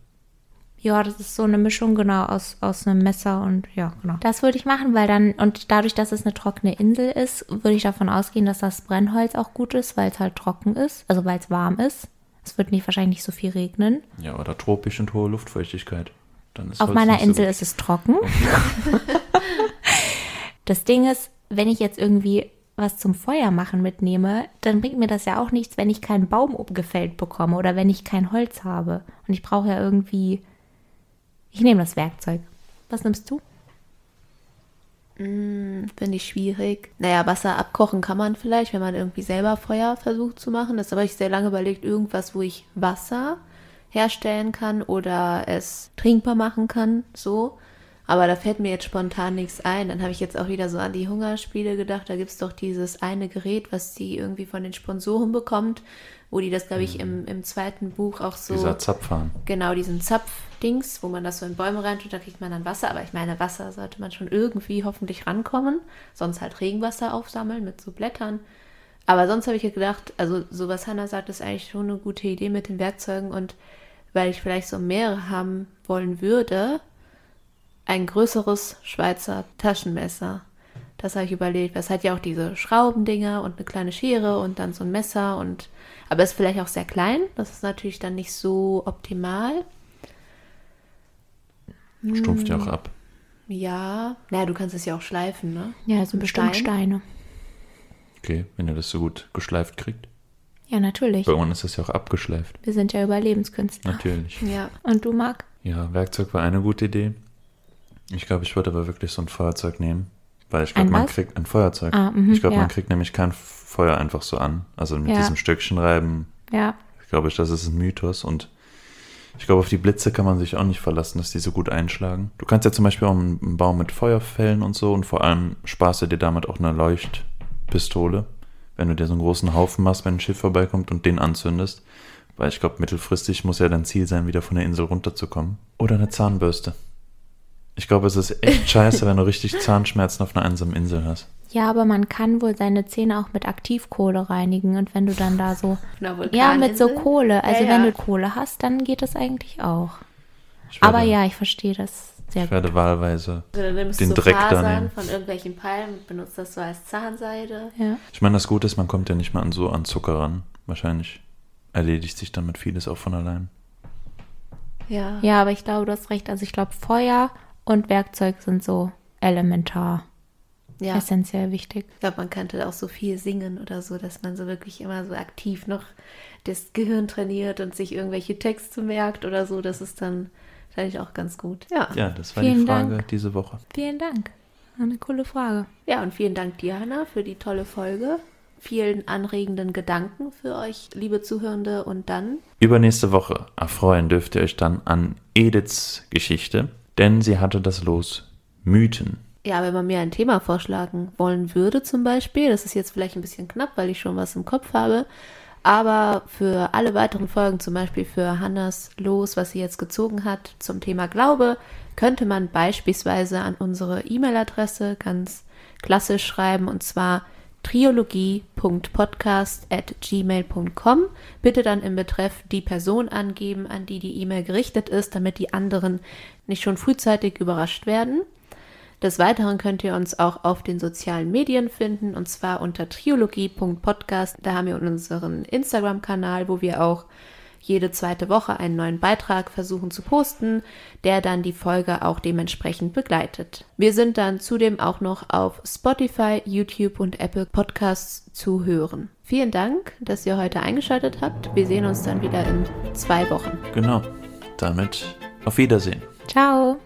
Ja, das ist so eine Mischung, genau, aus, aus einem Messer und ja, genau. Das würde ich machen, weil dann, und dadurch, dass es eine trockene Insel ist, würde ich davon ausgehen, dass das Brennholz auch gut ist, weil es halt trocken ist, also weil es warm ist. Es wird nicht wahrscheinlich nicht so viel regnen. Ja, oder tropisch und hohe Luftfeuchtigkeit. Dann ist Auf Holz meiner so Insel gut. ist es trocken. das Ding ist, wenn ich jetzt irgendwie was zum Feuer machen mitnehme, dann bringt mir das ja auch nichts, wenn ich keinen Baum umgefällt bekomme oder wenn ich kein Holz habe. Und ich brauche ja irgendwie. Ich nehme das Werkzeug. Was nimmst du? Finde ich schwierig. Naja, Wasser abkochen kann man vielleicht, wenn man irgendwie selber Feuer versucht zu machen. Das habe ich sehr lange überlegt, irgendwas, wo ich Wasser herstellen kann oder es trinkbar machen kann, so. Aber da fällt mir jetzt spontan nichts ein. Dann habe ich jetzt auch wieder so an die Hungerspiele gedacht. Da gibt es doch dieses eine Gerät, was die irgendwie von den Sponsoren bekommt, wo die das, glaube ich, im, im zweiten Buch auch so Dieser Zapfhahn. genau diesen Zapfdings, wo man das so in Bäume reintut, da kriegt man dann Wasser. Aber ich meine, Wasser sollte man schon irgendwie hoffentlich rankommen. Sonst halt Regenwasser aufsammeln mit so Blättern. Aber sonst habe ich ja gedacht, also so was Hannah sagt, ist eigentlich schon eine gute Idee mit den Werkzeugen. Und weil ich vielleicht so mehrere haben wollen würde, ein größeres Schweizer Taschenmesser. Das habe ich überlegt. Das hat ja auch diese Schraubendinger und eine kleine Schere und dann so ein Messer und aber ist vielleicht auch sehr klein. Das ist natürlich dann nicht so optimal. Stumpft ja auch ab. Ja, naja, du kannst es ja auch schleifen, ne? Ja, so bestimmt Stein? Steine. Okay, wenn ihr das so gut geschleift kriegt. Ja, natürlich. Bei uns ist das ja auch abgeschleift. Wir sind ja Überlebenskünstler. Natürlich. Ja. Und du, Marc? Ja, Werkzeug war eine gute Idee. Ich glaube, ich würde aber wirklich so ein Feuerzeug nehmen. Weil ich glaube, man was? kriegt ein Feuerzeug. Ah, mhm, ich glaube, ja. man kriegt nämlich kein Feuer einfach so an. Also mit Ja. diesem Stöckchen reiben, Ja. glaube ich, das ist ein Mythos. Und ich glaube, auf die Blitze kann man sich auch nicht verlassen, dass die so gut einschlagen. Du kannst ja zum Beispiel auch einen einen Baum mit Feuer fällen und so. Und vor allem sparst du dir damit auch eine Leuchtpistole. Wenn du dir so einen großen Haufen machst, wenn ein Schiff vorbeikommt und den anzündest. Weil ich glaube, mittelfristig muss ja dein Ziel sein, wieder von der Insel runterzukommen. Oder eine Zahnbürste. Ich glaube, es ist echt scheiße, wenn du richtig Zahnschmerzen auf einer einsamen Insel hast. Ja, aber man kann wohl seine Zähne auch mit Aktivkohle reinigen. Und wenn du dann da so. Ja, mit so? Kohle. Also Ja, wenn ja. du Kohle hast, dann geht das eigentlich auch. Ich werde, Aber ja, ich verstehe das sehr Ich gut. werde wahlweise. Also, dann den so Dreck da Fasern nehmen. von irgendwelchen Palmen und benutzt das so als Zahnseide. Ja. Ich meine, das Gute ist, man kommt ja nicht mal an so an Zucker ran. Wahrscheinlich erledigt sich damit vieles auch von allein. Ja. ja, aber ich glaube, du hast recht. Also ich glaube, Feuer und Werkzeug sind so elementar, ja. essentiell wichtig. Ich glaube, man könnte auch so viel singen oder so, dass man so wirklich immer so aktiv noch das Gehirn trainiert und sich irgendwelche Texte merkt oder so. Das ist dann vielleicht auch ganz gut. Ja. Ja, das war Vielen die Frage Dank. diese Woche. Vielen Dank. Eine coole Frage. Ja, und vielen Dank, Diana, für die tolle Folge. Vielen anregenden Gedanken für euch, liebe Zuhörende. Und dann Übernächste Woche erfreuen dürft ihr euch dann an Ediths Geschichte, denn sie hatte das Los Mythen. Ja, wenn man mir ein Thema vorschlagen wollen würde zum Beispiel, das ist jetzt vielleicht ein bisschen knapp, weil ich schon was im Kopf habe, aber für alle weiteren Folgen, zum Beispiel für Hannas Los, was sie jetzt gezogen hat zum Thema Glaube, könnte man beispielsweise an unsere E-Mail-Adresse ganz klassisch schreiben und zwar triologie.podcast.gmail.com. Bitte dann im Betreff die Person angeben, an die die E-Mail gerichtet ist, damit die anderen nicht schon frühzeitig überrascht werden. Des Weiteren könnt ihr uns auch auf den sozialen Medien finden und zwar unter triologie.podcast. Da haben wir unseren Instagram-Kanal, wo wir auch jede zweite Woche einen neuen Beitrag versuchen zu posten, der dann die Folge auch dementsprechend begleitet. Wir sind dann zudem auch noch auf Spotify, YouTube und Apple Podcasts zu hören. Vielen Dank, dass ihr heute eingeschaltet habt. Wir sehen uns dann wieder in zwei Wochen. Genau. Damit auf Wiedersehen. Ciao.